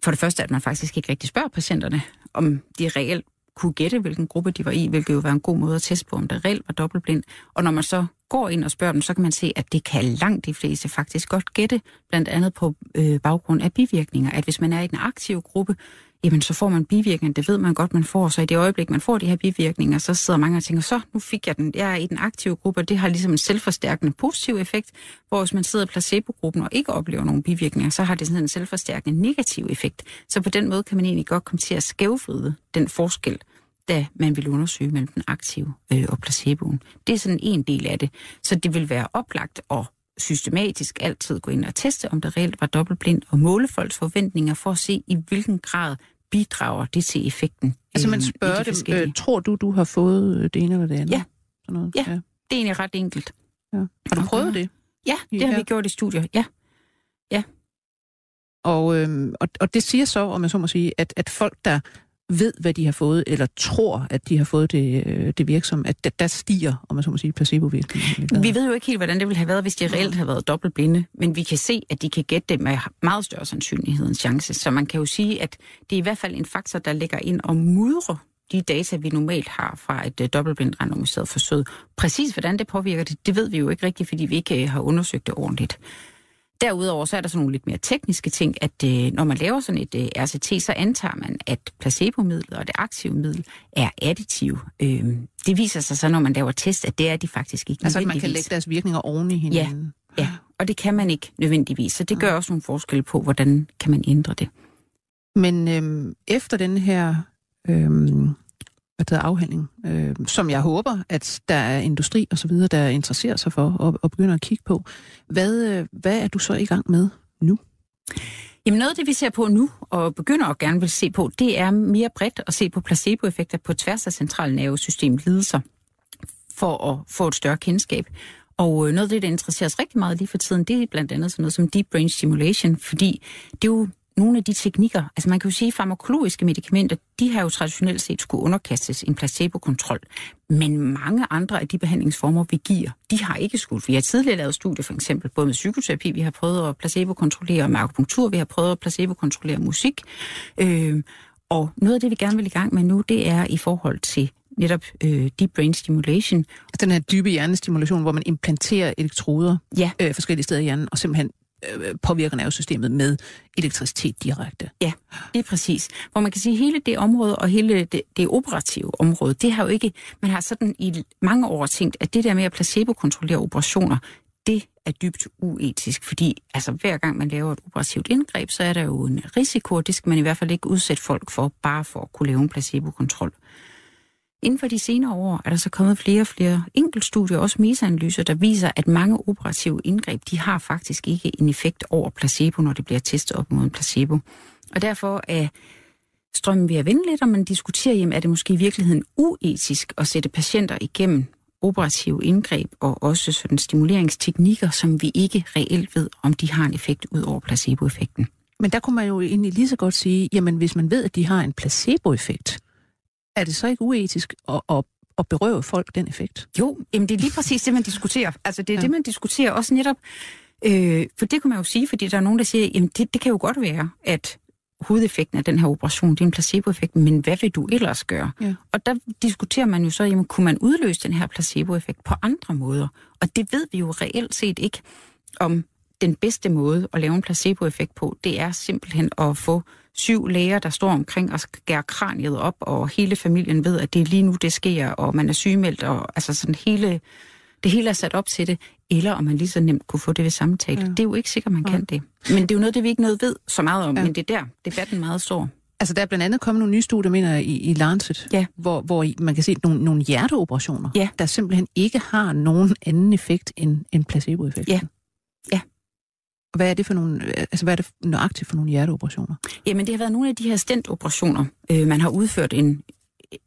for det første, at man faktisk ikke rigtig spørger patienterne, om de reelt kunne gætte, hvilken gruppe de var i, hvilket jo var en god måde at teste på, om det reelt var dobbeltblind. Og når man så går ind og spørger dem, så kan man se, at det kan langt de fleste faktisk godt gætte, blandt andet på øh, baggrund af bivirkninger. At hvis man er i den aktive gruppe, jamen så får man bivirkninger, det ved man godt, man får. Så i det øjeblik, man får de her bivirkninger, så sidder mange og tænker, så nu fik jeg den, jeg er i den aktive gruppe, og det har ligesom en selvforstærkende positiv effekt, hvor hvis man sidder i placebo-gruppen og ikke oplever nogen bivirkninger, så har det sådan en selvforstærkende negativ effekt. Så på den måde kan man egentlig godt komme til at skævvride den forskel, da man vil undersøge mellem den aktive øh, og placeboen. Det er sådan en del af det. Så det vil være oplagt at systematisk altid gå ind og teste, om der reelt var dobbeltblind, og måle folks forventninger for at se, i hvilken grad bidrager det til effekten. Altså man spørger de dem, øh, tror du, du har fået øh, det ene eller det andet? Ja, Sådan noget. ja. ja. det er egentlig ret enkelt. Ja. Har du okay. prøvet det? Ja, det har ja. vi gjort i studier, ja. Ja. Og, øhm, og, og det siger så, om jeg så må sige, at, at folk, der ved, hvad de har fået, eller tror, at de har fået det, øh, det virksom, at der, der stiger, om man så må sige, placebovirkningen. Vi ved jo ikke helt, hvordan det ville have været, hvis de reelt havde været dobbeltblinde, men vi kan se, at de kan gætte det med meget større sandsynlighed end chance. Så man kan jo sige, at det er i hvert fald en faktor, der ligger ind og mudrer de data, vi normalt har fra et uh, dobbeltblindt randomiseret forsøg. Præcis hvordan det påvirker det, det ved vi jo ikke rigtigt, fordi vi ikke uh, har undersøgt det ordentligt. Derudover så er der sådan nogle lidt mere tekniske ting, at øh, når man laver sådan et øh, RCT, så antager man, at placebomidlet og det aktive middel er additive. Øh, det viser sig så, når man laver test, at det er de faktisk ikke Altså, man kan lægge deres virkninger oven i hinanden? Ja, ja, og det kan man ikke nødvendigvis. Så det gør også nogle forskel på, hvordan kan man ændre det. Men øh, efter den her øh, hvad hedder, afhandling, øh, som jeg håber, at der er industri og så videre, der interesserer sig for og, og begynder at kigge på. Hvad, øh, hvad er du så i gang med nu? Jamen noget af det, vi ser på nu, og begynder at gerne vil se på, det er mere bredt at se på placeboeffekter på tværs af centralnervesystemet lidelser, for at få et større kendskab. Og øh, noget af det, der interesserer os rigtig meget lige for tiden, det er blandt andet sådan noget som deep brain stimulation, fordi det er jo nogle af de teknikker, altså man kan jo sige, at farmakologiske medicamenter, de har jo traditionelt set skulle underkastes en placebo-kontrol. Men mange andre af de behandlingsformer, vi giver, de har ikke skulle. Vi har tidligere lavet studier, for eksempel både med psykoterapi, vi har prøvet at placebo-kontrollere med akupunktur, vi har prøvet at placebo-kontrollere musik. Øh, og noget af det, vi gerne vil i gang med nu, det er i forhold til netop øh, deep brain stimulation. Altså den her dybe hjernestimulation, hvor man implanterer elektroder ja. øh, forskellige steder i hjernen, og simpelthen øh, påvirker nervesystemet med elektricitet direkte. Ja, det er præcis. Hvor man kan sige, at hele det område og hele det, det operative område, det har jo ikke, man har sådan i mange år tænkt, at det der med at placebo-kontrollere operationer, det er dybt uetisk, fordi altså, hver gang man laver et operativt indgreb, så er der jo en risiko, og det skal man i hvert fald ikke udsætte folk for, bare for at kunne lave en placebo-kontrol. Inden for de senere år er der så kommet flere og flere enkeltstudier, også metaanalyser, der viser, at mange operative indgreb, de har faktisk ikke en effekt over placebo, når det bliver testet op mod en placebo. Og derfor er strømmen ved at vende lidt, og man diskuterer, jamen, er det måske i virkeligheden uetisk at sætte patienter igennem operative indgreb og også sådan stimuleringsteknikker, som vi ikke reelt ved, om de har en effekt ud over placeboeffekten. Men der kunne man jo egentlig lige så godt sige, jamen hvis man ved, at de har en placeboeffekt, er det så ikke uetisk at, at, at berøve folk den effekt? Jo, jamen det er lige præcis det, man diskuterer. Altså det er Ja. det, man diskuterer også netop. Øh, for det kunne man jo sige, fordi der er nogen, der siger, jamen det, det kan jo godt være, at hovedeffekten af den her operation, det er en placeboeffekt, men hvad vil du ellers gøre? Ja. Og der diskuterer man jo så, jamen kunne man udløse den her placeboeffekt på andre måder? Og det ved vi jo reelt set ikke, om den bedste måde at lave en placeboeffekt på, det er simpelthen at få syv læger, der står omkring og skærer kraniet op, og hele familien ved, at det er lige nu, det sker, og man er sygemeldt, og altså sådan hele, det hele er sat op til det, eller om man lige så nemt kunne få det ved samtale. Ja. Det er jo ikke sikkert, man Ja. kan det. Men det er jo noget, det vi ikke noget ved så meget om, Ja. men det er der, debatten meget står. Altså, der er blandt andet kommet nogle nye studier, mener jeg, i, i Lancet, Ja. hvor, hvor man kan se nogle, nogle hjerteoperationer, Ja. der simpelthen ikke har nogen anden effekt end, end placeboeffekten. Ja. Ja. Og Hvad er det for nogle, øh, altså hvad er det nøjagtigt for nogle hjerteoperationer? Jamen, det har været nogle af de her stentoperationer, øh, man har udført en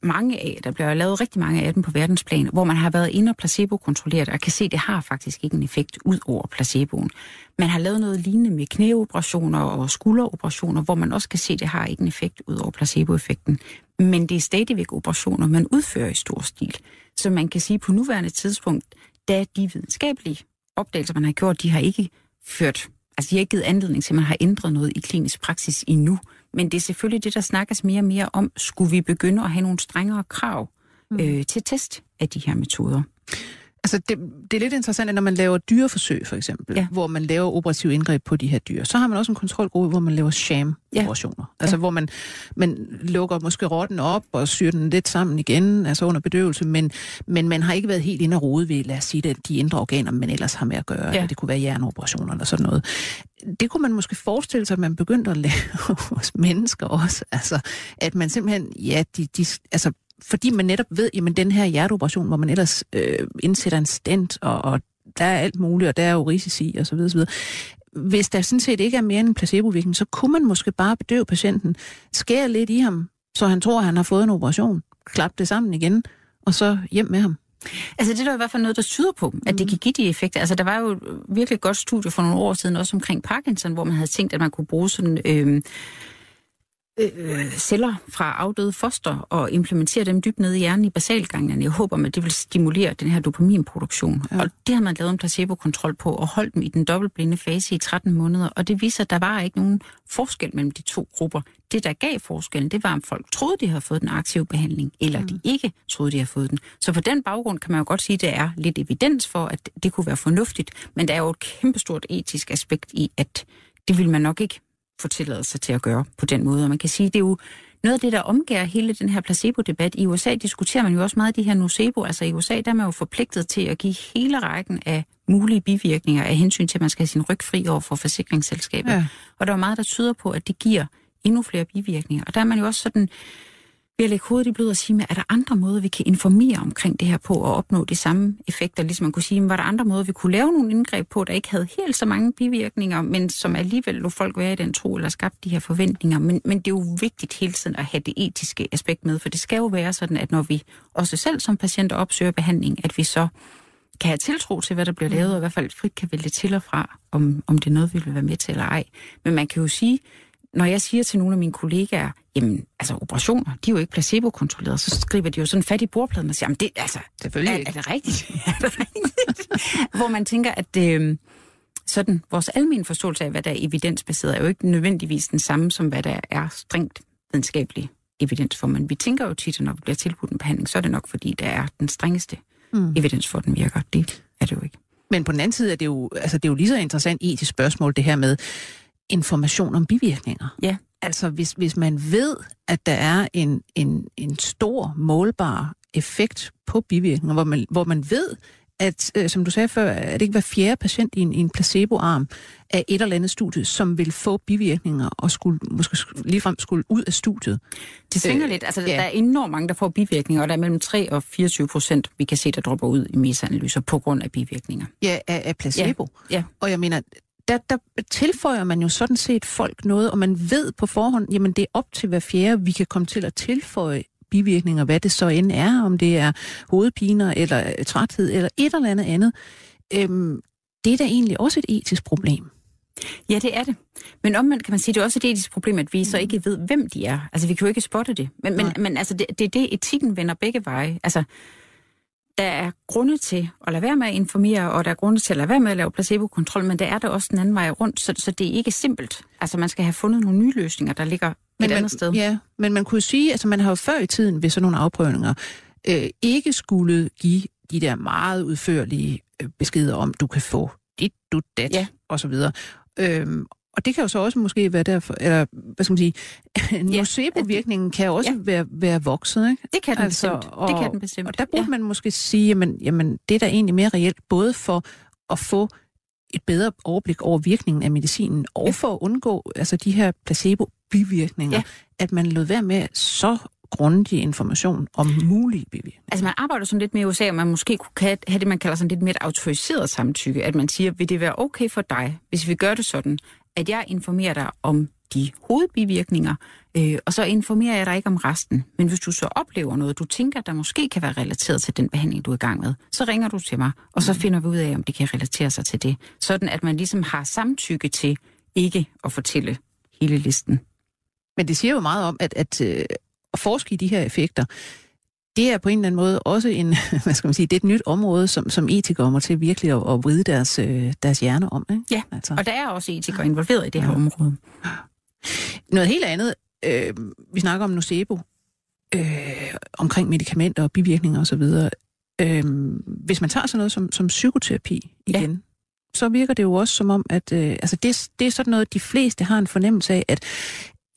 mange af. Der bliver lavet rigtig mange af dem på verdensplan, hvor man har været inde og placebo-kontrolleret, og kan se, at det har faktisk ikke en effekt ud over placeboen. Man har lavet noget lignende med knæoperationer og skulderoperationer, hvor man også kan se, at det har ikke en effekt ud over placeboeffekten. Men det er stadigvæk operationer, man udfører i stor stil. Så man kan sige, at på nuværende tidspunkt, da de videnskabelige opdagelser, man har gjort, de har ikke ført Altså, de har ikke givet anledning til, at man har ændret noget i klinisk praksis endnu. Men det er selvfølgelig det, der snakkes mere og mere om. Skulle vi begynde at have nogle strengere krav øh, til test af de her metoder? Altså, det, det er lidt interessant, at når man laver dyreforsøg, for eksempel, ja. Ja. hvor man laver operative indgreb på de her dyr, så har man også en kontrolgruppe, hvor man laver sham-operationer. Ja. Altså, hvor man, man lukker måske rotten op og syr den lidt sammen igen, altså under bedøvelse, men, men man har ikke været helt inde og rode ved, lad os sige det, de indre organer, man ellers har med at gøre. Ja. Ja. Det kunne være hjerneoperationer eller sådan noget. Det kunne man måske forestille sig, at man begyndte at lave hos mennesker også. Altså, at man simpelthen, ja, de, de, altså, fordi man netop ved, jamen den her hjerteoperation, hvor man ellers øh, indsætter en stent, og, og der er alt muligt, og der er jo risici, og så videre, så videre. Hvis der sådan set ikke er mere end en placebovirkning, så kunne man måske bare bedøve patienten, skære lidt i ham, så han tror, han har fået en operation, klap det sammen igen, og så hjem med ham. Altså, det er der i hvert fald noget, der tyder på, at det kan give de effekter. Altså, der var jo et virkelig godt studie for nogle år siden, også omkring Parkinson, hvor man havde tænkt, at man kunne bruge sådan... Øh, øh, celler fra afdøde foster og implementere dem dybt ned i hjernen i basalganglerne. Jeg håber, at det vil stimulere den her dopaminproduktion. Ja. Og det har man lavet en placebo-kontrol på og holdt dem i den dobbeltblinde fase i 13 måneder. Og det viser, at der var ikke nogen forskel mellem de to grupper. Det, der gav forskellen, det var, om folk troede, de havde fået den aktive behandling, eller mm. de ikke troede, de havde fået den. Så på den baggrund kan man jo godt sige, at der er lidt evidens for, at det kunne være fornuftigt. Men der er jo et kæmpestort etisk aspekt i, at det vil man nok ikke få tilladelse til at gøre på den måde. Og man kan sige, det er jo noget af det, der omgiver hele den her placebo-debat. I USA diskuterer man jo også meget af de her nocebo. Altså i USA, der er man jo forpligtet til at give hele rækken af mulige bivirkninger af hensyn til, at man skal have sin ryg fri over for forsikringsselskabet. Ja. Og der er meget, der tyder på, at det giver endnu flere bivirkninger. Og der er man jo også sådan ved at lægge hovedet i blød og sige, er der andre måder, vi kan informere omkring det her på og opnå de samme effekter? Ligesom man kunne sige, men var der andre måder, vi kunne lave nogle indgreb på, der ikke havde helt så mange bivirkninger, men som alligevel lå folk være i den tro eller skabte de her forventninger. Men, men det er jo vigtigt hele tiden at have det etiske aspekt med, for det skal jo være sådan, at når vi også selv som patienter opsøger behandling, at vi så kan have tiltro til, hvad der bliver lavet, og i hvert fald frit kan vælge til og fra, om, om det er noget, vi vil være med til eller ej. Men man kan jo sige, når jeg siger til nogle af mine kollegaer, jamen, altså operationer, de er jo ikke placebo-kontrolleret, så skriver de jo sådan fat i bordpladen og siger, jamen det, altså, Selvfølgelig er, ikke. er det rigtigt? er det rigtigt? Hvor man tænker, at øh, sådan, vores almindelige forståelse af, hvad der er evidensbaseret, er jo ikke nødvendigvis den samme, som hvad der er strengt videnskabelig evidens for. Men vi tænker jo tit, at når vi bliver tilbudt en behandling, så er det nok, fordi der er den strengeste Mm. evidens for, at den virker. Det er det jo ikke. Men på den anden side er det jo, altså det er jo lige så interessant etisk spørgsmål, det her med information om bivirkninger. Ja. Altså hvis, hvis man ved, at der er en, en, en stor målbar effekt på bivirkninger, hvor man, hvor man ved, at, øh, som du sagde før, at det ikke hver fjerde patient i en, i en placeboarm af et eller andet studie, som vil få bivirkninger og skulle, måske sk- ligefrem skulle ud af studiet. Det svinger Øh, lidt. Altså, ja. der er enormt mange, der får bivirkninger, og der er mellem 3 og 24 procent, vi kan se, der dropper ud i metaanalyser på grund af bivirkninger. Ja, af, af placebo. Ja. Og jeg mener, der, der tilføjer man jo sådan set folk noget, og man ved på forhånd, jamen det er op til hver fjerde, vi kan komme til at tilføje bivirkninger, hvad det så end er, om det er hovedpiner, eller øh, træthed, eller et eller andet andet. Øhm, det er da egentlig også et etisk problem. Ja, det er det. Men omvendt kan man sige, det er også et etisk problem, at vi så ikke ved, hvem de er. Altså, vi kan jo ikke spotte det. Men, men, men altså, det, det er det, etikken vender begge veje. Altså, der er grunde til at lade være med at informere, og der er grunde til at lade være med at lave placebo-kontrol, men der er der også den anden vej rundt, så, så det er ikke simpelt. Altså, man skal have fundet nogle nye løsninger, der ligger Men et man, andet sted. Ja, men man kunne sige, altså man har jo før i tiden ved sådan nogle afprøvninger øh, ikke skulle give de der meget udførlige øh, beskeder om, du kan få dit, du, dat, Ja. og så videre. Øhm, og det kan jo så også måske være derfor, eller hvad skal man sige, nocebo-virkningen kan jo også Ja. være, være vokset, ikke? Det kan den Altså, bestemt. og- det kan den bestemt. Og der burde ja. man måske sige, jamen, jamen det er da egentlig mere reelt, både for at få et bedre overblik over virkningen af medicinen, og Ja. for at undgå altså, de her placebo-bivirkninger, Ja. at man lød være med så grundig information om mulige bivirkninger. Altså man arbejder sådan lidt med i USA, og man måske kunne have have det, man kalder sådan lidt mere et autoriseret samtykke. At man siger, vil det være okay for dig, hvis vi gør det sådan, at jeg informerer dig om de hovedbivirkninger, øh, og så informerer jeg dig ikke om resten. Men hvis du så oplever noget, du tænker, der måske kan være relateret til den behandling, du er i gang med, så ringer du til mig, og så finder vi ud af, om det kan relatere sig til det. Sådan at man ligesom har samtykke til ikke at fortælle hele listen. Men det siger jo meget om, at, at, øh, at forske i de her effekter, det er på en eller anden måde også en, hvad skal man sige, det er et nyt område, som, som etikere må til virkelig at, at vride deres, øh, deres hjerne om. Ikke? Ja, altså. Og der er også etikere involveret i det her Ja. område. Noget helt andet, øh, vi snakker om nocebo, øh, omkring medicamenter og bivirkninger osv. Øh, hvis man tager sådan noget som, som psykoterapi igen, ja. så virker det jo også som om, at øh, altså det, det er sådan noget, de fleste har en fornemmelse af, at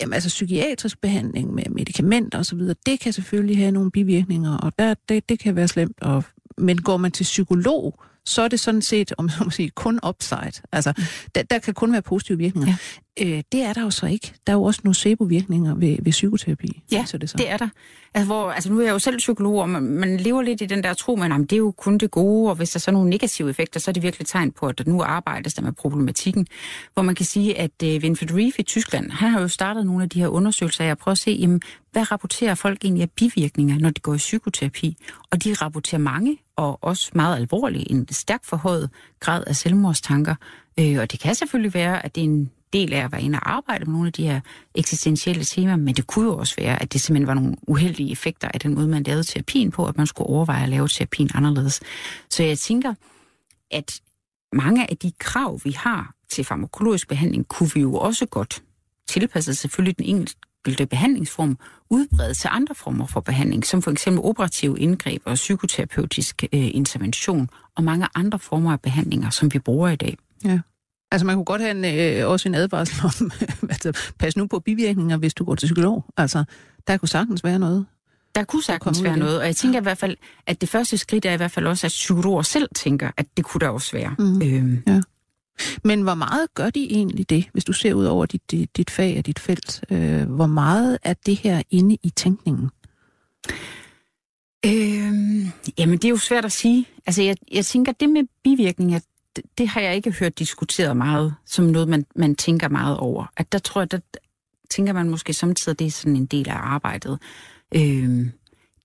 jamen, altså, psykiatrisk behandling med medicamenter osv., det kan selvfølgelig have nogle bivirkninger, og der, det, det kan være slemt. Og, men går man til psykolog, så er det sådan set, om så må sige, kun upside. Altså, der, der kan kun være positive virkninger. Ja. Øh, det er der jo så ikke. Der er jo også nocebo-virkninger ved, ved psykoterapi. Ja, så det, så. det er der. Altså, hvor, altså, nu er jeg jo selv psykolog, og man, man lever lidt i den der tro, men jamen, det er jo kun det gode, og hvis der så er nogle negative effekter, så er det virkelig tegn på, at der nu arbejdes der med problematikken. Hvor man kan sige, at uh, Winfried Reef i Tyskland, han har jo startet nogle af de her undersøgelser af at prøve at se, jamen, hvad rapporterer folk egentlig af bivirkninger, når de går i psykoterapi? Og de rapporterer mange, og også meget alvorlige, en stærkt forhøjet grad af selvmordstanker. Øh, og det kan selvfølgelig være, at det er en del af at være inde og arbejde med nogle af de her eksistentielle temaer, men det kunne jo også være, at det simpelthen var nogle uheldige effekter af den måde, man lavede terapien på, at man skulle overveje at lave terapien anderledes. Så jeg tænker, at mange af de krav, vi har til farmakologisk behandling, kunne vi jo også godt tilpasse selvfølgelig den enkelte behandlingsform, udbrede til andre former for behandling, som for eksempel operative indgreb og psykoterapeutisk øh, intervention og mange andre former af behandlinger, som vi bruger i dag. Ja. Altså man kunne godt have en, øh, også en advarsel om, altså, pas nu på bivirkninger, hvis du går til psykolog. Altså, der kunne sagtens være noget. Der kunne sagtens være noget, og jeg tænker i hvert fald, at det første skridt er i hvert fald også, at psykologer selv tænker, at det kunne der også være. Mhm. Øhm, Men hvor meget gør de egentlig det, hvis du ser ud over dit, dit, dit fag og dit felt? Øh, hvor meget er det her inde i tænkningen? øhm, jamen, det er jo svært at sige. Altså, jeg, jeg tænker, det med bivirkninger, det, det har jeg ikke hørt diskuteret meget, som noget, man, man tænker meget over. At der tror jeg, der tænker man måske samtidig, det er sådan en del af arbejdet. Øhm,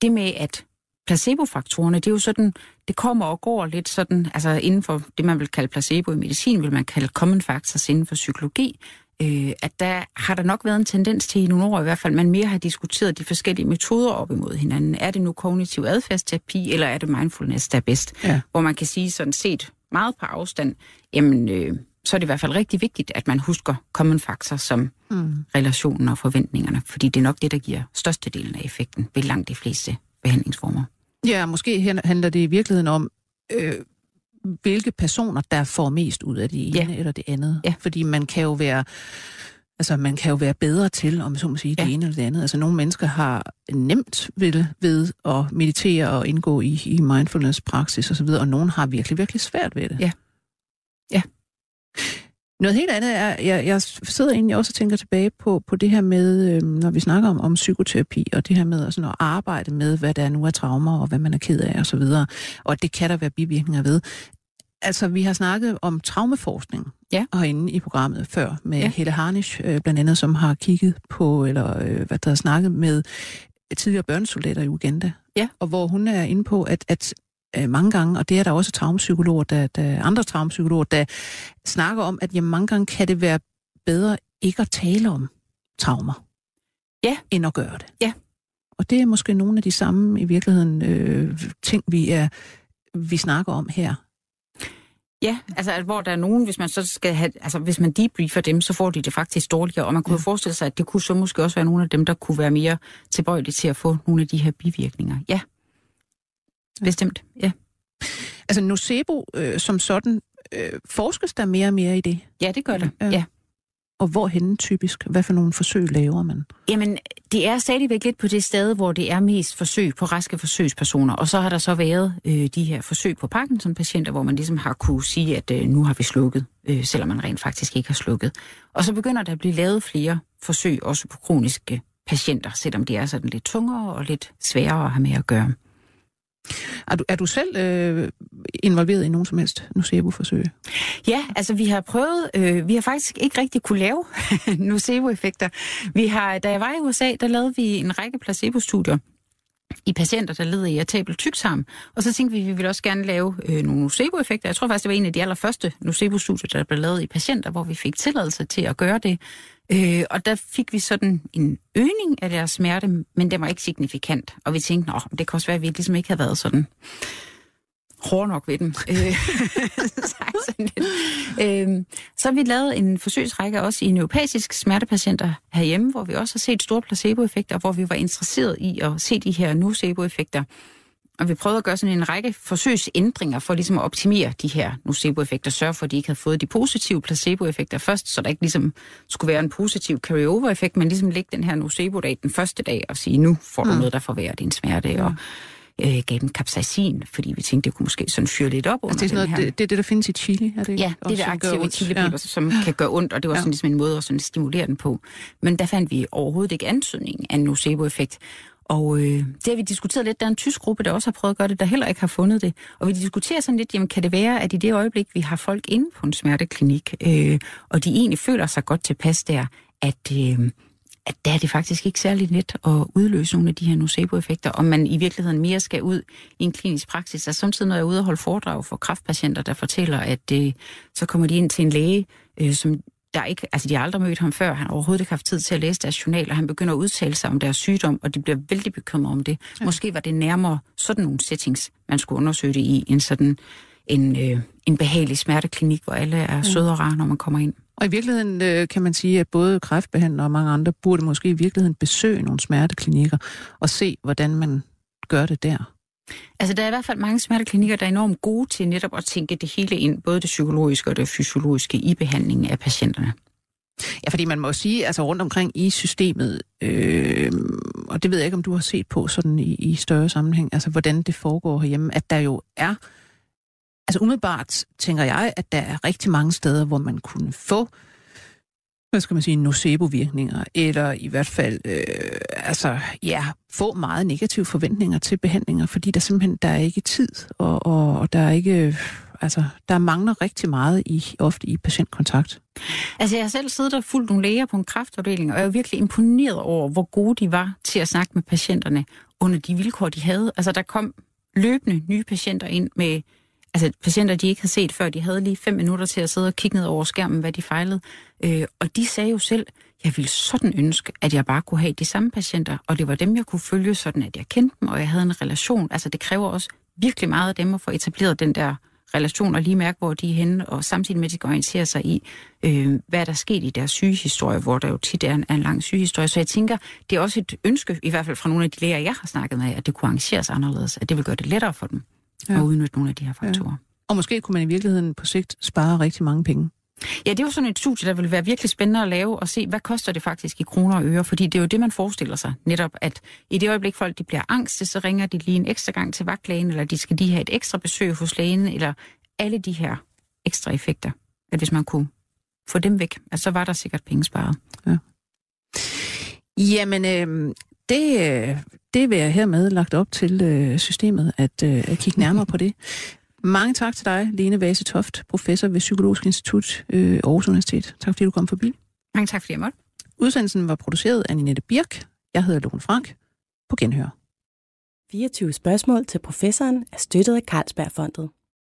det med, at placebofaktorerne, det er jo sådan, det kommer og går lidt sådan, altså inden for det, man vil kalde placebo i medicin, vil man kalde common factors inden for psykologi, øh, at der har der nok været en tendens til i nogle år i hvert fald, man mere har diskuteret de forskellige metoder op imod hinanden. Er det nu kognitiv adfærdsterapi, eller er det mindfulness, der er bedst? Ja. Hvor man kan sige sådan set meget på afstand, jamen øh, så er det i hvert fald rigtig vigtigt, at man husker common factors som Mm. relationen og forventningerne, fordi det er nok det, der giver størstedelen af effekten ved langt de fleste behandlingsformer. Ja, måske handler det i virkeligheden om, øh, hvilke personer, der får mest ud af det ene Ja. eller det andet. Ja. Fordi man kan jo være... Altså, man kan jo være bedre til, om så må sige, Ja. det ene eller det andet. Altså, nogle mennesker har nemt ved, ved at meditere og indgå i, i mindfulness-praksis osv., og nogle har virkelig, virkelig svært ved det. Ja. Ja. Noget helt andet er, jeg, jeg sidder egentlig også og tænker tilbage på, på det her med, øhm, når vi snakker om, om psykoterapi, og det her med sådan at arbejde med, hvad der nu er traumer, og hvad man er ked af osv., og, og det kan der være bivirkninger ved. Altså, vi har snakket om traumeforskning Ja. herinde i programmet før, med ja. Helle Harnisch, øh, blandt andet, som har kigget på, eller øh, hvad der har snakket med tidligere børnesoldater i Uganda. Ja. Og hvor hun er inde på, at, at øh, mange gange, og det er der også traumapsykologer, der, der, andre traumapsykologer, der snakker om, at jamen, mange gange kan det være bedre ikke at tale om traumer, Ja. end at gøre det. Ja. Og det er måske nogle af de samme i virkeligheden øh, ting, vi er vi snakker om her. Ja, altså at hvor der er nogen, hvis man så skal have, altså hvis man debriefer dem, så får de det faktisk dårligere, og man kunne Ja. forestille sig, at det kunne så måske også være nogle af dem, der kunne være mere tilbøjelige til at få nogle af de her bivirkninger. Ja, bestemt, ja. Altså nocebo øh, som sådan, øh, forskes der mere og mere i det? Ja, det gør det, Ja. ja. Og hvorhenne typisk? Hvad for nogle forsøg laver man? Jamen, det er stadigvæk lidt på det sted, hvor det er mest forsøg på raske forsøgspersoner. Og så har der så været øh, de her forsøg på Parkinson-patienter, hvor man ligesom har kunne sige, at øh, nu har vi slukket, øh, selvom man rent faktisk ikke har slukket. Og så begynder der at blive lavet flere forsøg, også på kroniske patienter, selvom de er sådan lidt tungere og lidt sværere at have med at gøre. Er du, er du selv øh, involveret i nogen som helst nocebo-forsøg? Ja, altså vi har prøvet, øh, vi har faktisk ikke rigtig kunne lave nocebo-effekter. Vi har, da jeg var i USA, der lavede vi en række placebo-studier i patienter, der led af irritabel tyktarm. Og så tænkte vi, at vi ville også gerne lave øh, nogle nocebo-effekter. Jeg tror faktisk, det var en af de allerførste nocebo-studier, der blev lavet i patienter, hvor vi fik tilladelse til at gøre det. Øh, og der fik vi sådan en øgning af deres smerte, men den var ikke signifikant. Og vi tænkte, nå, det kan også være, at vi ligesom ikke havde været sådan hård nok ved dem. Øh, øhm, så har vi lavet en forsøgsrække også i neuropatisk smertepatienter herhjemme, hvor vi også har set store placeboeffekter, hvor vi var interesseret i at se de her nocebo-effekter. Og vi prøvede at gøre sådan en række forsøgsændringer for ligesom at optimere de her nocebo-effekter, sørge for, at de ikke havde fået de positive placebo-effekter først, så der ikke ligesom skulle være en positiv carry-over-effekt, men ligesom lægge den her nocebo-dag den første dag og sige, nu får du Mm. noget, der forværrer din smerte, og øh, gav dem capsaicin, fordi vi tænkte, det kunne måske sådan fyre lidt op under Altså, det, er sådan noget, her. det, det er det, der findes i chili, er det? Ja, det er det aktive chilipeber, ja. som kan gøre ondt, og det var Ja. sådan ligesom en måde at sådan stimulere den på. Men der fandt vi overhovedet ikke antydning af en nocebo-effekt. Og øh, det har vi diskuteret lidt. Der er en tysk gruppe, der også har prøvet at gøre det, der heller ikke har fundet det. Og vi diskuterer sådan lidt, jamen kan det være, at i det øjeblik, vi har folk inde på en smerteklinik, øh, og de egentlig føler sig godt tilpas der, at, øh, at der er det faktisk ikke særlig let at udløse nogle af de her nocebo-effekter, om man i virkeligheden mere skal ud i en klinisk praksis. Og samtidig, når jeg er ude og holde foredrag for kræftpatienter, der fortæller, at øh, så kommer de ind til en læge, øh, som der ikke, altså de har aldrig mødt ham før, han har overhovedet ikke haft tid til at læse deres journal, og han begynder at udtale sig om deres sygdom, og de bliver vældig bekymrede om det. Ja. Måske var det nærmere sådan nogle settings, man skulle undersøge det i, end sådan en, øh, en behagelig smerteklinik, hvor alle er søde og rare, når man kommer ind. Og i virkeligheden øh, kan man sige, at både kræftbehandlere og mange andre burde måske i virkeligheden besøge nogle smerteklinikker og se, hvordan man gør det der. Altså, der er i hvert fald mange smerteklinikker, der er enormt gode til netop at tænke det hele ind, både det psykologiske og det fysiologiske i behandlingen af patienterne. Ja, fordi man må sige, altså rundt omkring i systemet, øh, og det ved jeg ikke, om du har set på sådan i, i større sammenhæng, altså hvordan det foregår herhjemme, at der jo er, altså umiddelbart tænker jeg, at der er rigtig mange steder, hvor man kunne få, hvad skal man sige, nocebo-virkninger, eller i hvert fald, øh, altså ja, få meget negative forventninger til behandlinger, fordi der simpelthen, der er ikke tid, og, og, og der er ikke, altså, der mangler rigtig meget i, ofte i patientkontakt. Altså, jeg har selv siddet og fulgt nogle læger på en kræftafdeling, og jeg er virkelig imponeret over, hvor gode de var til at snakke med patienterne under de vilkår, de havde. Altså, der kom løbende nye patienter ind med altså patienter, de ikke havde set før. De havde lige fem minutter til at sidde og kigge ned over skærmen, hvad de fejlede. Øh, og de sagde jo selv, jeg ville sådan ønske, at jeg bare kunne have de samme patienter, og det var dem, jeg kunne følge sådan, at jeg kendte dem, og jeg havde en relation. Altså, det kræver også virkelig meget af dem at få etableret den der relation og lige mærke, hvor de er henne, og samtidig med, at de kan orientere sig i, øh, hvad der er sket i deres sygehistorie, hvor der jo tit er en, er en lang sygehistorie. Så jeg tænker, det er også et ønske, i hvert fald fra nogle af de læger, jeg har snakket med, at det kunne arrangeres anderledes, at det vil gøre det lettere for dem ja. Ja. at udnytte nogle af de her faktorer. Ja. Og måske kunne man i virkeligheden på sigt spare rigtig mange penge. Ja, det er jo sådan et studie, der vil være virkelig spændende at lave og se, hvad koster det faktisk i kroner og øre, fordi det er jo det, man forestiller sig netop, at i det øjeblik folk de bliver angste, så ringer de lige en ekstra gang til vagtlægen, eller de skal de have et ekstra besøg hos lægen, eller alle de her ekstra effekter. At hvis man kunne få dem væk, at så var der sikkert penge sparet. Jamen, øh, det, øh, det vil jeg hermed lagt op til øh, systemet at, øh, at kigge nærmere på det. Mange tak til dig, Lene Vase Toft, professor ved Psykologisk Institut øh, Aarhus Universitet. Tak fordi du kom forbi. Mange tak, fordi jeg måtte. Udsendelsen var produceret af Ninette Birk. Jeg hedder Lone Frank. På genhør. 24 spørgsmål til professoren er støttet af Carlsbergfondet.